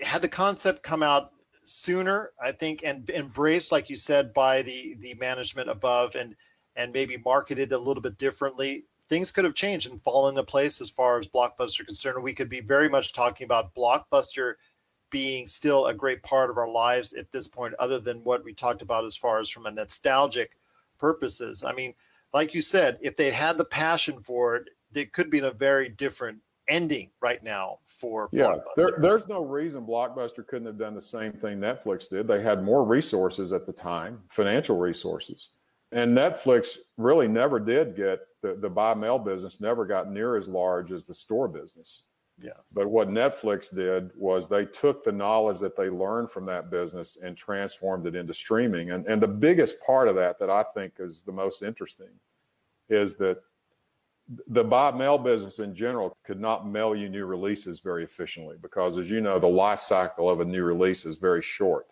had the concept come out sooner, I think, and embraced, like you said, by the the management above, and and maybe marketed a little bit differently, things could have changed and fallen into place as far as Blockbuster concerned. We could be very much talking about Blockbuster being still a great part of our lives at this point, other than what we talked about as far as from a nostalgic purposes. I mean, like you said, if they had the passion for it, it could be in a very different ending right now for Yeah, Blockbuster. there, there's no reason Blockbuster couldn't have done the same thing Netflix did. They had more resources at the time, financial resources. And Netflix really never did get the, the buy mail business, never got near as large as the store business. Yeah. But what Netflix did was they took the knowledge that they learned from that business and transformed it into streaming. And, and the biggest part of that, that I think is the most interesting, is that the buy mail business in general could not mail you new releases very efficiently because, as you know, the life cycle of a new release is very short.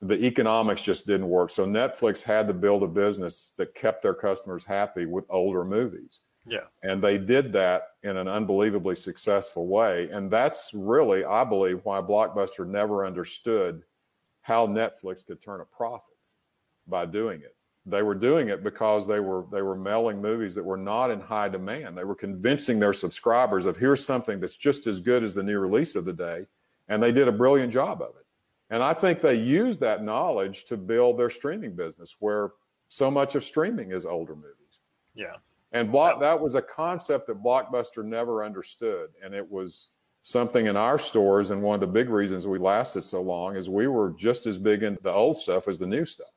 The economics just didn't work. So Netflix had to build a business that kept their customers happy with older movies. Yeah. And they did that in an unbelievably successful way. And that's really, I believe, why Blockbuster never understood how Netflix could turn a profit by doing it. They were doing it because they were they were mailing movies that were not in high demand. They were convincing their subscribers of here's something that's just as good as the new release of the day, and they did a brilliant job of it. And I think they used that knowledge to build their streaming business, where so much of streaming is older movies. Yeah. And block, that was a concept that Blockbuster never understood. And it was something in our stores. And one of the big reasons we lasted so long is we were just as big in the old stuff as the new stuff.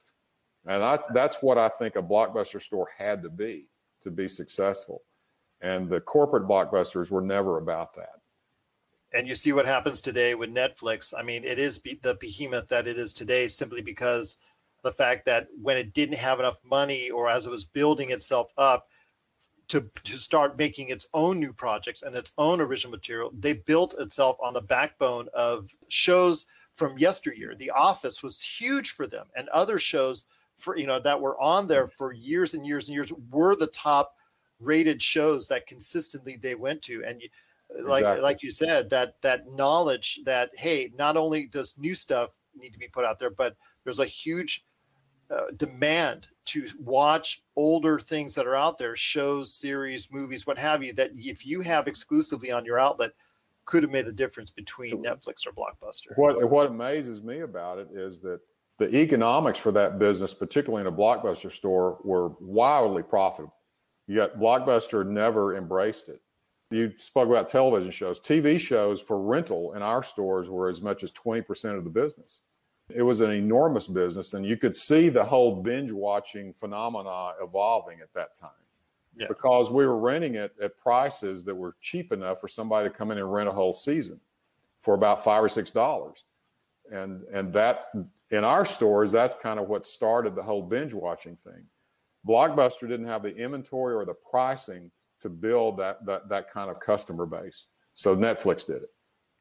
And that's, that's what I think a Blockbuster store had to be to be successful. And the corporate Blockbusters were never about that. and you see what happens today with Netflix. I mean, it is be- the behemoth that it is today simply because the fact that when it didn't have enough money or as it was building itself up to, to start making its own new projects and its own original material, they built itself on the backbone of shows from yesteryear. The Office was huge for them, and other shows for you know that were on there for years and years and years were the top rated shows that consistently they went to. And you, like Exactly. like you said that that knowledge that hey not only does new stuff need to be put out there but there's a huge uh, demand to watch older things that are out there shows series movies what have you that if you have exclusively on your outlet could have made the difference between netflix or blockbuster. What what amazes me about it is that the economics for that business, particularly in a blockbuster store, were wildly profitable. Yet Blockbuster never embraced it. You spoke about television shows. TV shows for rental in our stores were as much as 20% of the business. It was an enormous business, and you could see the whole binge watching phenomena evolving at that time Yeah. because we were renting it at prices that were cheap enough for somebody to come in and rent a whole season for about five or six dollars and and that in our stores that's kind of what started the whole binge watching thing blockbuster didn't have the inventory or the pricing to build that that, that kind of customer base so netflix did it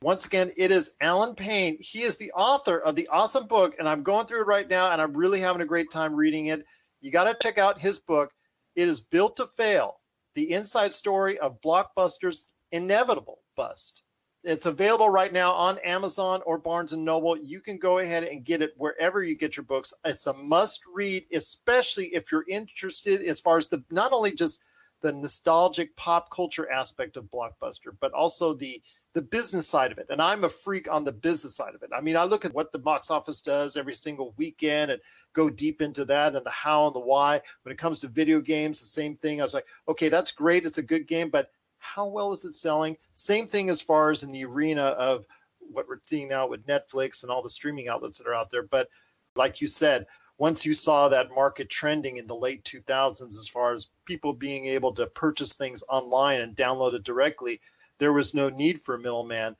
Once again, it is Alan Payne. He is the author of the awesome book, and I'm going through it right now, and I'm really having a great time reading it. You got to check out his book. It is Built to Fail The Inside Story of Blockbuster's Inevitable Bust. It's available right now on Amazon or Barnes and Noble. You can go ahead and get it wherever you get your books. It's a must read, especially if you're interested as far as the not only just the nostalgic pop culture aspect of Blockbuster, but also the the business side of it. And I'm a freak on the business side of it. I mean, I look at what the box office does every single weekend and go deep into that and the how and the why. When it comes to video games, the same thing. I was like, okay, that's great. It's a good game, but How well is it selling? Same thing as far as in the arena of what we're seeing now with Netflix and all the streaming outlets that are out there. But like you said, once you saw that market trending in the late 2000s as far as people being able to purchase things online and download it directly, there was no need for a middleman.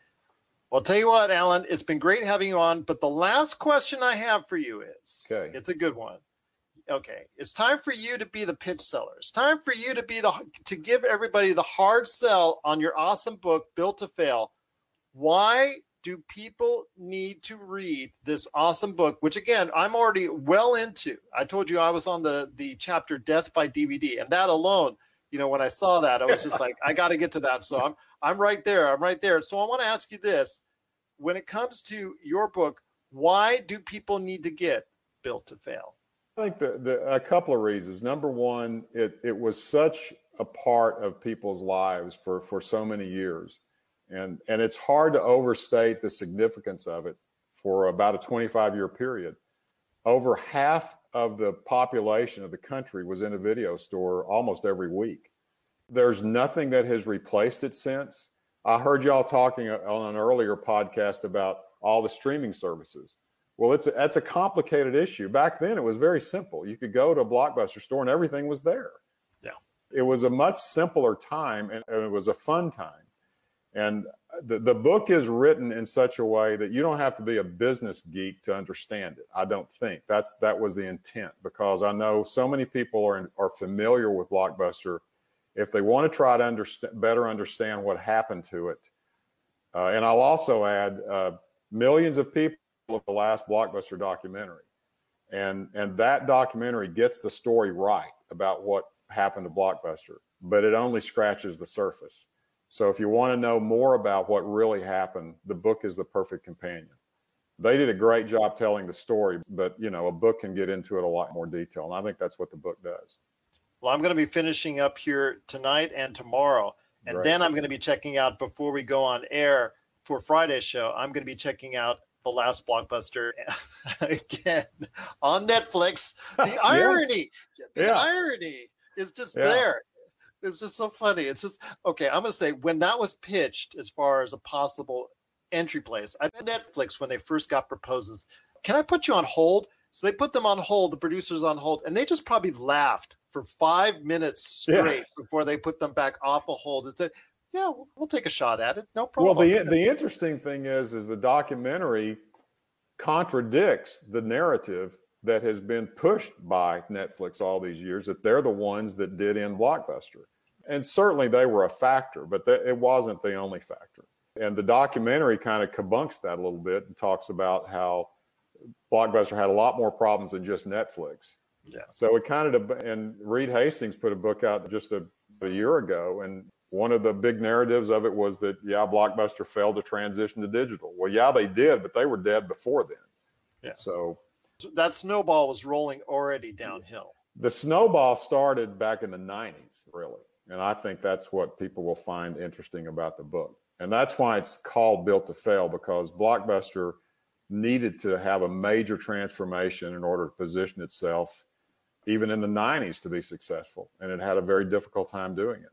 Well, I'll tell you what, Alan, it's been great having you on. But the last question I have for you is Okay. it's a good one. Okay, it's time for you to be the pitch seller. It's time for you to be the to give everybody the hard sell on your awesome book, Built to Fail. Why do people need to read this awesome book? Which again, I'm already well into. I told you I was on the the chapter Death by DVD, and that alone, you know, when I saw that, I was just like, I got to get to that. So I'm I'm right there. I'm right there. So I want to ask you this: when it comes to your book, why do people need to get Built to Fail? I think the, the a couple of reasons. Number one, it it was such a part of people's lives for for so many years, and and it's hard to overstate the significance of it for about a 25 year period. Over half of the population of the country was in a video store almost every week. There's nothing that has replaced it since. I heard y'all talking on an earlier podcast about all the streaming services. Well, it's a, that's a complicated issue. Back then, it was very simple. You could go to a blockbuster store and everything was there. Yeah. It was a much simpler time and, and it was a fun time. And the, the book is written in such a way that you don't have to be a business geek to understand it. I don't think that's that was the intent because I know so many people are in, are familiar with Blockbuster. If they want to try to understand better understand what happened to it, uh, and I'll also add uh, millions of people of the last blockbuster documentary and and that documentary gets the story right about what happened to blockbuster but it only scratches the surface so if you want to know more about what really happened the book is the perfect companion they did a great job telling the story but you know a book can get into it a lot more detail and i think that's what the book does Well, I'm going to be finishing up here tonight and tomorrow. And Great. then I'm going to be checking out before we go on air for Friday's show. I'm going to be checking out The Last Blockbuster again on Netflix. The irony, the Yeah. irony is just Yeah. there. It's just so funny. It's just okay. I'm going to say when that was pitched as far as a possible entry place, I bet Netflix when they first got proposals, can I put you on hold? So they put them on hold, the producers on hold, and they just probably laughed for five minutes Yeah. straight before they put them back off a hold and said, "Yeah, we'll- take a shot at it. No problem." Well, the the interesting thing is, is the documentary contradicts the narrative that has been pushed by Netflix all these years that they're the ones that did in Blockbuster, and certainly they were a factor, but that, it wasn't the only factor. And the documentary kind of debunks that a little bit and talks about how Blockbuster had a lot more problems than just Netflix. Yeah. So it kind of, and Reed Hastings put a book out just a, a year ago, and one of the big narratives of it was that yeah, Blockbuster failed to transition to digital. Well, yeah, they did, but they were dead before then. Yeah. So that snowball was rolling already downhill. the snowball started back in the 90s, really. And I think that's what people will find interesting about the book. And that's why it's called Built to Fail, because Blockbuster needed to have a major transformation in order to position itself, even in the 90s, to be successful. And it had a very difficult time doing it.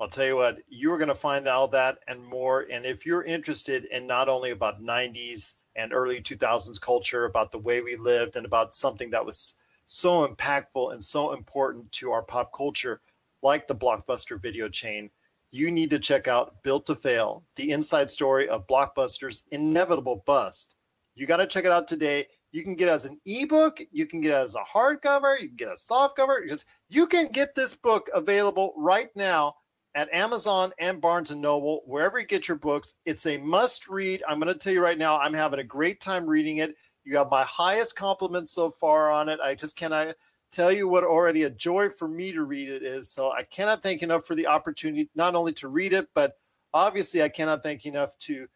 I'll tell you what, you're going to find all that and more. And if you're interested in not only about 90s and early 2000s culture, about the way we lived, and about something that was so impactful and so important to our pop culture, like the Blockbuster video chain, you need to check out Built to Fail, the inside story of Blockbuster's inevitable bust. You got to check it out today. You can get it as an ebook, you can get it as a hardcover, you can get a soft cover. You can get this book available right now at Amazon and Barnes and Noble, wherever you get your books. It's a must read. I'm going to tell you right now, I'm having a great time reading it. You have my highest compliments so far on it. I just cannot tell you what already a joy for me to read it is. So I cannot thank enough for the opportunity not only to read it, but obviously I cannot thank enough to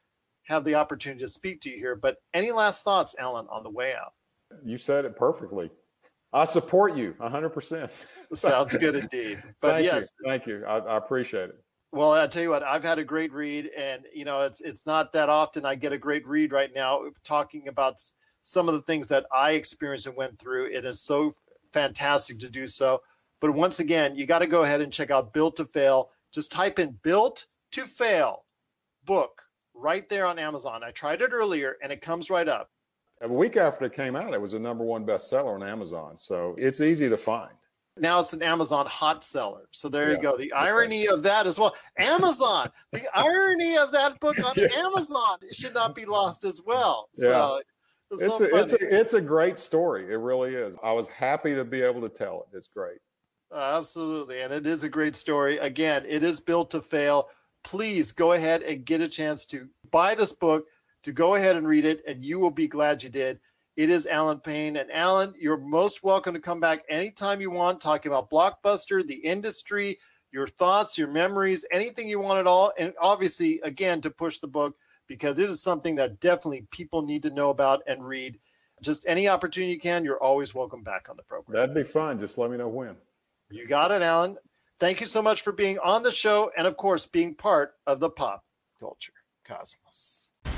have the opportunity to speak to you here. But any last thoughts, Alan, on the way out? You said it perfectly. I support you 100%. Sounds good indeed. But Thank yes, you. Thank you. I, I appreciate it. Well, I tell you what, I've had a great read, and you know, it's it's not that often I get a great read right now talking about some of the things that I experienced and went through. It is so fantastic to do so. But once again, you got to go ahead and check out Built to Fail. Just type in Built to Fail book right there on Amazon. I tried it earlier and it comes right up. A week after it came out, it was a number one bestseller on Amazon. So it's easy to find. Now it's an Amazon hot seller. So there Yeah. you go. The irony of that as well. Amazon, the irony of that book on Yeah. Amazon it should not be lost as well. Yeah. So it's, It's so a, it's a it's a great story. It really is. I was happy to be able to tell it. It's great. Uh, absolutely. And it is a great story. Again, it is built to fail. Please go ahead and get a chance to buy this book, to go ahead and read it, and you will be glad you did. It is Alan Payne. And Alan, you're most welcome to come back anytime you want, talking about Blockbuster, the industry, your thoughts, your memories, anything you want at all. And obviously, again, to push the book because it is something that definitely people need to know about and read. Just any opportunity you can, you're always welcome back on the program. That'd be fun. Just let me know when. You got it, Alan. Thank you so much for being on the show and, of course, being part of the pop culture cosmos.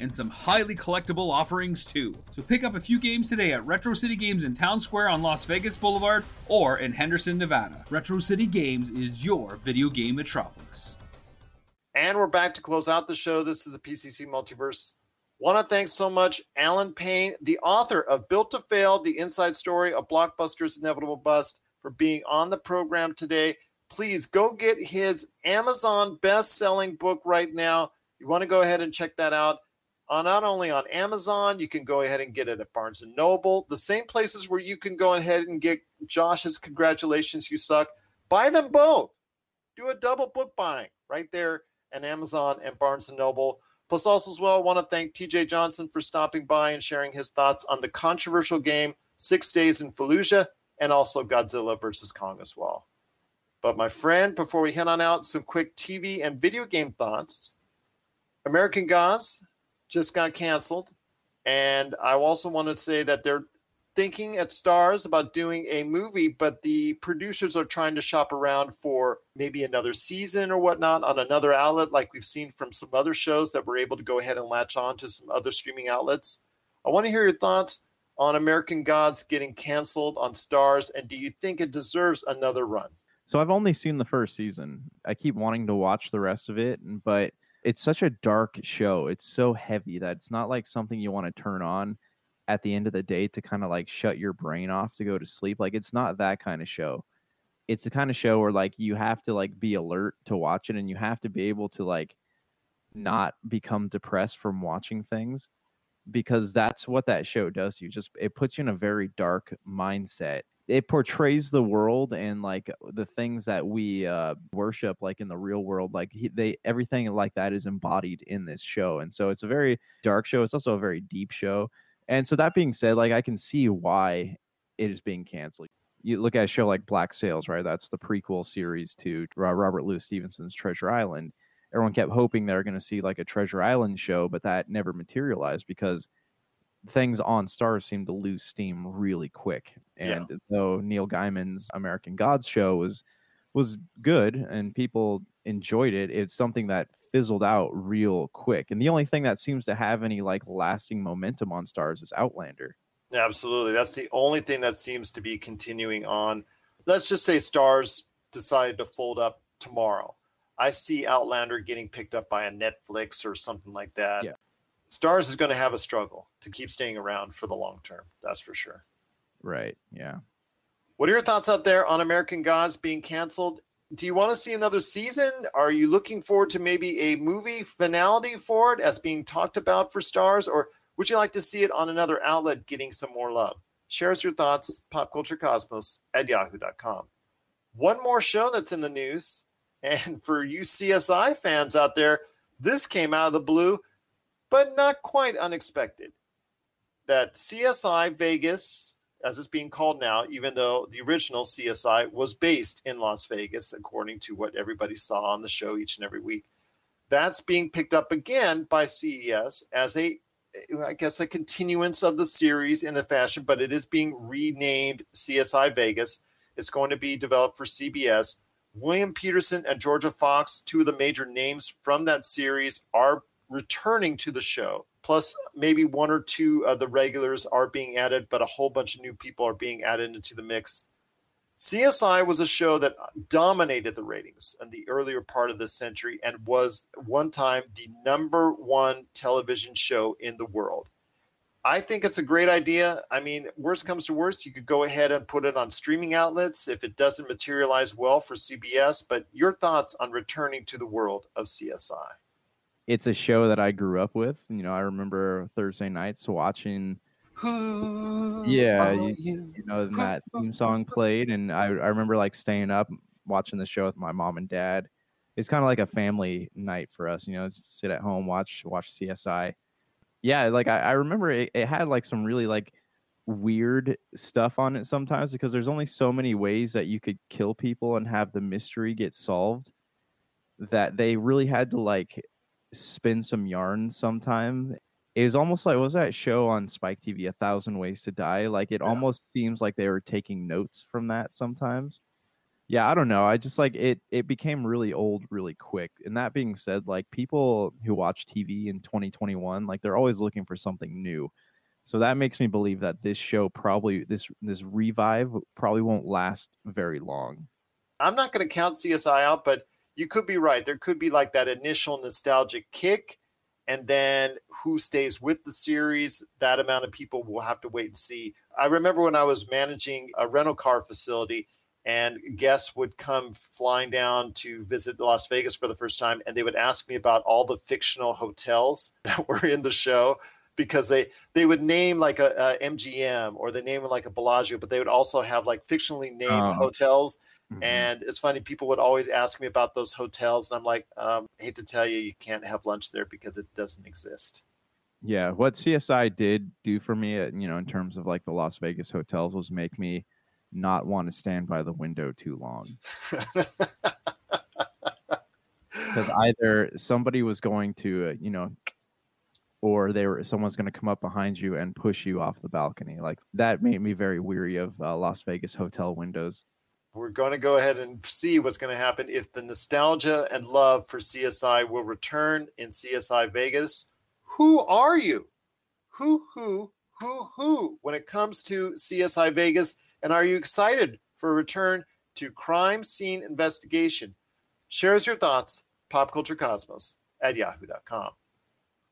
and some highly collectible offerings too. So pick up a few games today at Retro City Games in Town Square on Las Vegas Boulevard or in Henderson, Nevada. Retro City Games is your video game metropolis. And we're back to close out the show. This is the PCC Multiverse. Want to thank so much Alan Payne, the author of Built to Fail, the inside story of Blockbuster's Inevitable Bust, for being on the program today. Please go get his Amazon best selling book right now. You want to go ahead and check that out. On not only on Amazon, you can go ahead and get it at Barnes and Noble, the same places where you can go ahead and get Josh's Congratulations, You Suck. Buy them both. Do a double book buying right there and Amazon and Barnes and Noble. Plus, also as well, I want to thank TJ Johnson for stopping by and sharing his thoughts on the controversial game Six Days in Fallujah and also Godzilla versus Kong as well. But my friend, before we head on out, some quick TV and video game thoughts. American Gods just got canceled, and I also want to say that they're thinking at Starz about doing a movie, but the producers are trying to shop around for maybe another season or whatnot on another outlet, like we've seen from some other shows that were able to go ahead and latch on to some other streaming outlets. I want to hear your thoughts on American Gods getting canceled on Starz, and do you think it deserves another run? So I've only seen the first season. I keep wanting to watch the rest of it, but it's such a dark show. It's so heavy that it's not like something you want to turn on at the end of the day to kind of like shut your brain off to go to sleep. Like it's not that kind of show. It's the kind of show where like you have to like be alert to watch it and you have to be able to like not become depressed from watching things because that's what that show does to you. Just it puts you in a very dark mindset. It portrays the world and like the things that we uh, worship, like in the real world. Like he, they, everything like that is embodied in this show, and so it's a very dark show. It's also a very deep show. And so that being said, like I can see why it is being canceled. You look at a show like Black Sails, right? That's the prequel series to Robert Louis Stevenson's Treasure Island. Everyone kept hoping they were going to see like a Treasure Island show, but that never materialized because things on Starz seemed to lose steam really quick. And though Neil Gaiman's American Gods show was was good and people enjoyed it, it's something that fizzled out real quick. And the only thing that seems to have any like lasting momentum on Starz is Outlander. Absolutely. That's the only thing that seems to be continuing on. Let's just say Starz decided to fold up tomorrow. I see Outlander getting picked up by a Netflix or something like that. Yeah. Starz is going to have a struggle to keep staying around for the long term. That's for sure. Right. Yeah. What are your thoughts out there on American Gods being canceled? Do you want to see another season? Are you looking forward to maybe a movie finality for it as being talked about for Starz? Or would you like to see it on another outlet getting some more love? Share us your thoughts, popculturecosmos at yahoo.com. One more show that's in the news, and for you CSI fans out there, this came out of the blue, but not quite unexpected. That CSI Vegas as it's being called now, even though the original CSI was based in Las Vegas, according to what everybody saw on the show each and every week. That's being picked up again by CBS as a I guess, a continuance of the series in a fashion, but it is being renamed CSI Vegas. It's going to be developed for CBS. William Petersen and Jorja Fox, two of the major names from that series, are returning to the show. Plus, maybe one or two of the regulars are being added, but a whole bunch of new people are being added into the mix. CSI was a show that dominated the ratings in the earlier part of this century and was one time the number one television show in the world. I think it's a great idea. I mean, worst comes to worst, you could go ahead and put it on streaming outlets if it doesn't materialize well for CBS. But your thoughts on returning to the world of CSI? It's a show that I grew up with. You know, I remember Thursday nights watching Who yeah, you, you? you know, and that theme song played, and I, I remember like staying up watching the show with my mom and dad. It's kind of like a family night for us, you know, just sit at home, watch watch CSI. Yeah, like I, I remember it, it had like some really like weird stuff on it sometimes because there's only so many ways that you could kill people and have the mystery get solved that they really had to like spin some yarn sometime it was almost like was that show on Spike TV, A Thousand Ways to Die? Like it almost seems like they were taking notes from that sometimes. Yeah, I don't know. I just like it it became really old really quick. And that being said, like people who watch TV in 2021, like they're always looking for something new. So that makes me believe that this show probably this this revive probably won't last very long. I'm not going to count CSI out, but you could be right. There could be like that initial nostalgic kick, and then who stays with the series. That amount of people will have to wait and see. I remember when I was managing a rental car facility, and guests would come flying down to visit Las Vegas for the first time, and they would ask me about all the fictional hotels that were in the show because they they would name like a, a MGM or they name like a Bellagio, but they would also have like fictionally named Oh. hotels. Mhm. And it's funny, people would always ask me about those hotels, and I'm like, um, hate to tell you, you can't have lunch there because it doesn't exist. Yeah, what CSI did do for me, uh, you know, in terms of like the Las Vegas hotels, was make me not want to stand by the window too long. Because either somebody was going to, uh, you know, or they were someone's going to come up behind you and push you off the balcony. Like that made me very weary of uh, Las Vegas hotel windows. We're going to go ahead and see what's going to happen if the nostalgia and love for CSI will return in CSI Vegas. Who are you? Who, who, who, who when it comes to CSI Vegas? And are you excited for a return to crime scene investigation? Share us your thoughts, popculturecosmos at yahoo.com.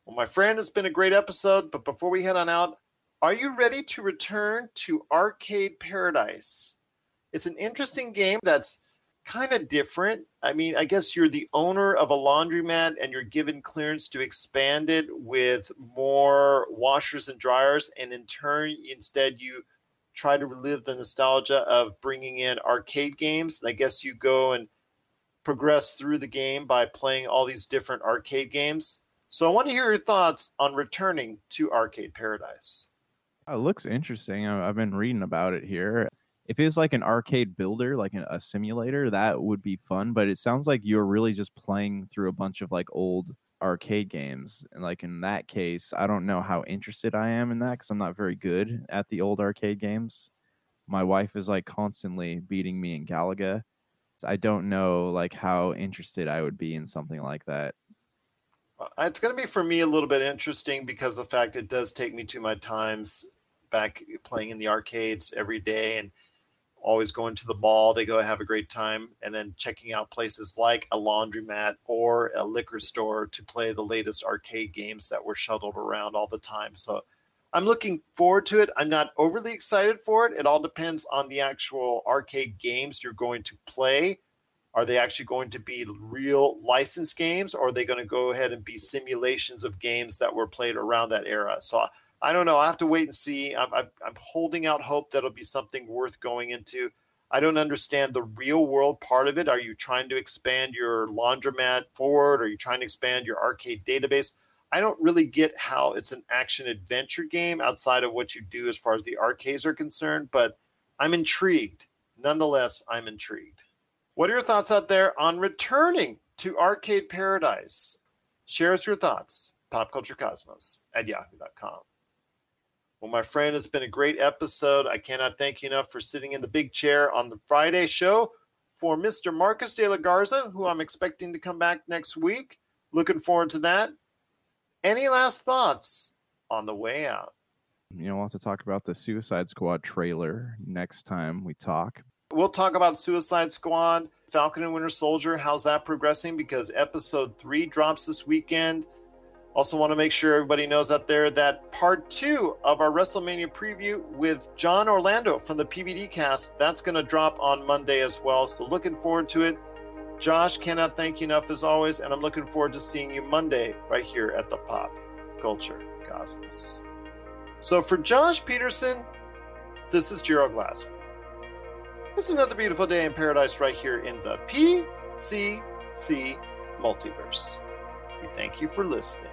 Well, my friend, it's been a great episode, but before we head on out, are you ready to return to Arcade Paradise? It's an interesting game that's kind of different. I mean, I guess you're the owner of a laundromat and you're given clearance to expand it with more washers and dryers. And in turn, instead, you try to relive the nostalgia of bringing in arcade games. And I guess you go and progress through the game by playing all these different arcade games. So I want to hear your thoughts on returning to Arcade Paradise. Oh, it looks interesting. I've been reading about it here. If it was like an arcade builder, like an- a simulator, that would be fun. But it sounds like you're really just playing through a bunch of like old arcade games. And like in that case, I don't know how interested I am in that because I'm not very good at the old arcade games. My wife is like constantly beating me in Galaga. I don't know like how interested I would be in something like that. Uh, It's going to be for me a little bit interesting because the fact it does take me to my times back playing in the arcades every day and always going to the mall They go have a great time and then checking out places like a laundromat or a liquor store to play the latest arcade games that were shuttled around all the time. So I'm looking forward to it. I'm not overly excited for it. It all depends on the actual arcade games you're going to play. Are they actually going to be real licensed games, or are they going to go ahead and be simulations of games that were played around that era? So I don't know. I have to wait and see. I'm, I'm, I'm holding out hope that it'll be something worth going into. I don't understand the real world part of it. Are you trying to expand your laundromat forward? Are you trying to expand your arcade database? I don't really get how it's an action adventure game outside of what you do as far as the arcades are concerned, but I'm intrigued. Nonetheless, I'm intrigued. What are your thoughts out there on returning to Arcade Paradise? Share us your thoughts. popculturecosmos at yahoo.com. Well, my friend, it's been a great episode. I cannot thank you enough for sitting in the big chair on the Friday show for Mr. Marcus de la Garza, who I'm expecting to come back next week. Looking forward to that. Any last thoughts on the way out? You know, we'll have to talk about the Suicide Squad trailer next time we talk. We'll talk about Suicide Squad, Falcon and Winter Soldier. How's that progressing? Because episode three drops this weekend. Also, want to make sure everybody knows out there that part two of our WrestleMania preview with John Orlando from the PBD cast that's going to drop on Monday as well. So, looking forward to it. Josh, cannot thank you enough as always, and I'm looking forward to seeing you Monday right here at the Pop Culture Cosmos. So, for Josh Peterson, this is Gerald Glassman. It's another beautiful day in paradise right here in the PCC multiverse. We thank you for listening.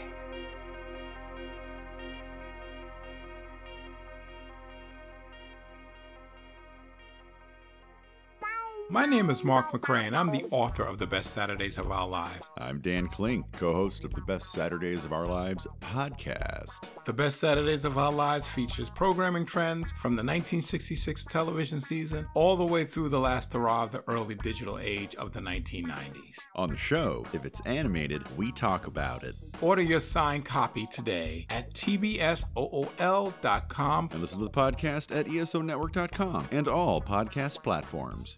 My name is Mark McCray, and I'm the author of The Best Saturdays of Our Lives. I'm Dan Klink, co host of the Best Saturdays of Our Lives podcast. The Best Saturdays of Our Lives features programming trends from the 1966 television season all the way through the last hurrah of the early digital age of the 1990s. On the show, if it's animated, we talk about it. Order your signed copy today at tbsool.com and listen to the podcast at esonetwork.com and all podcast platforms.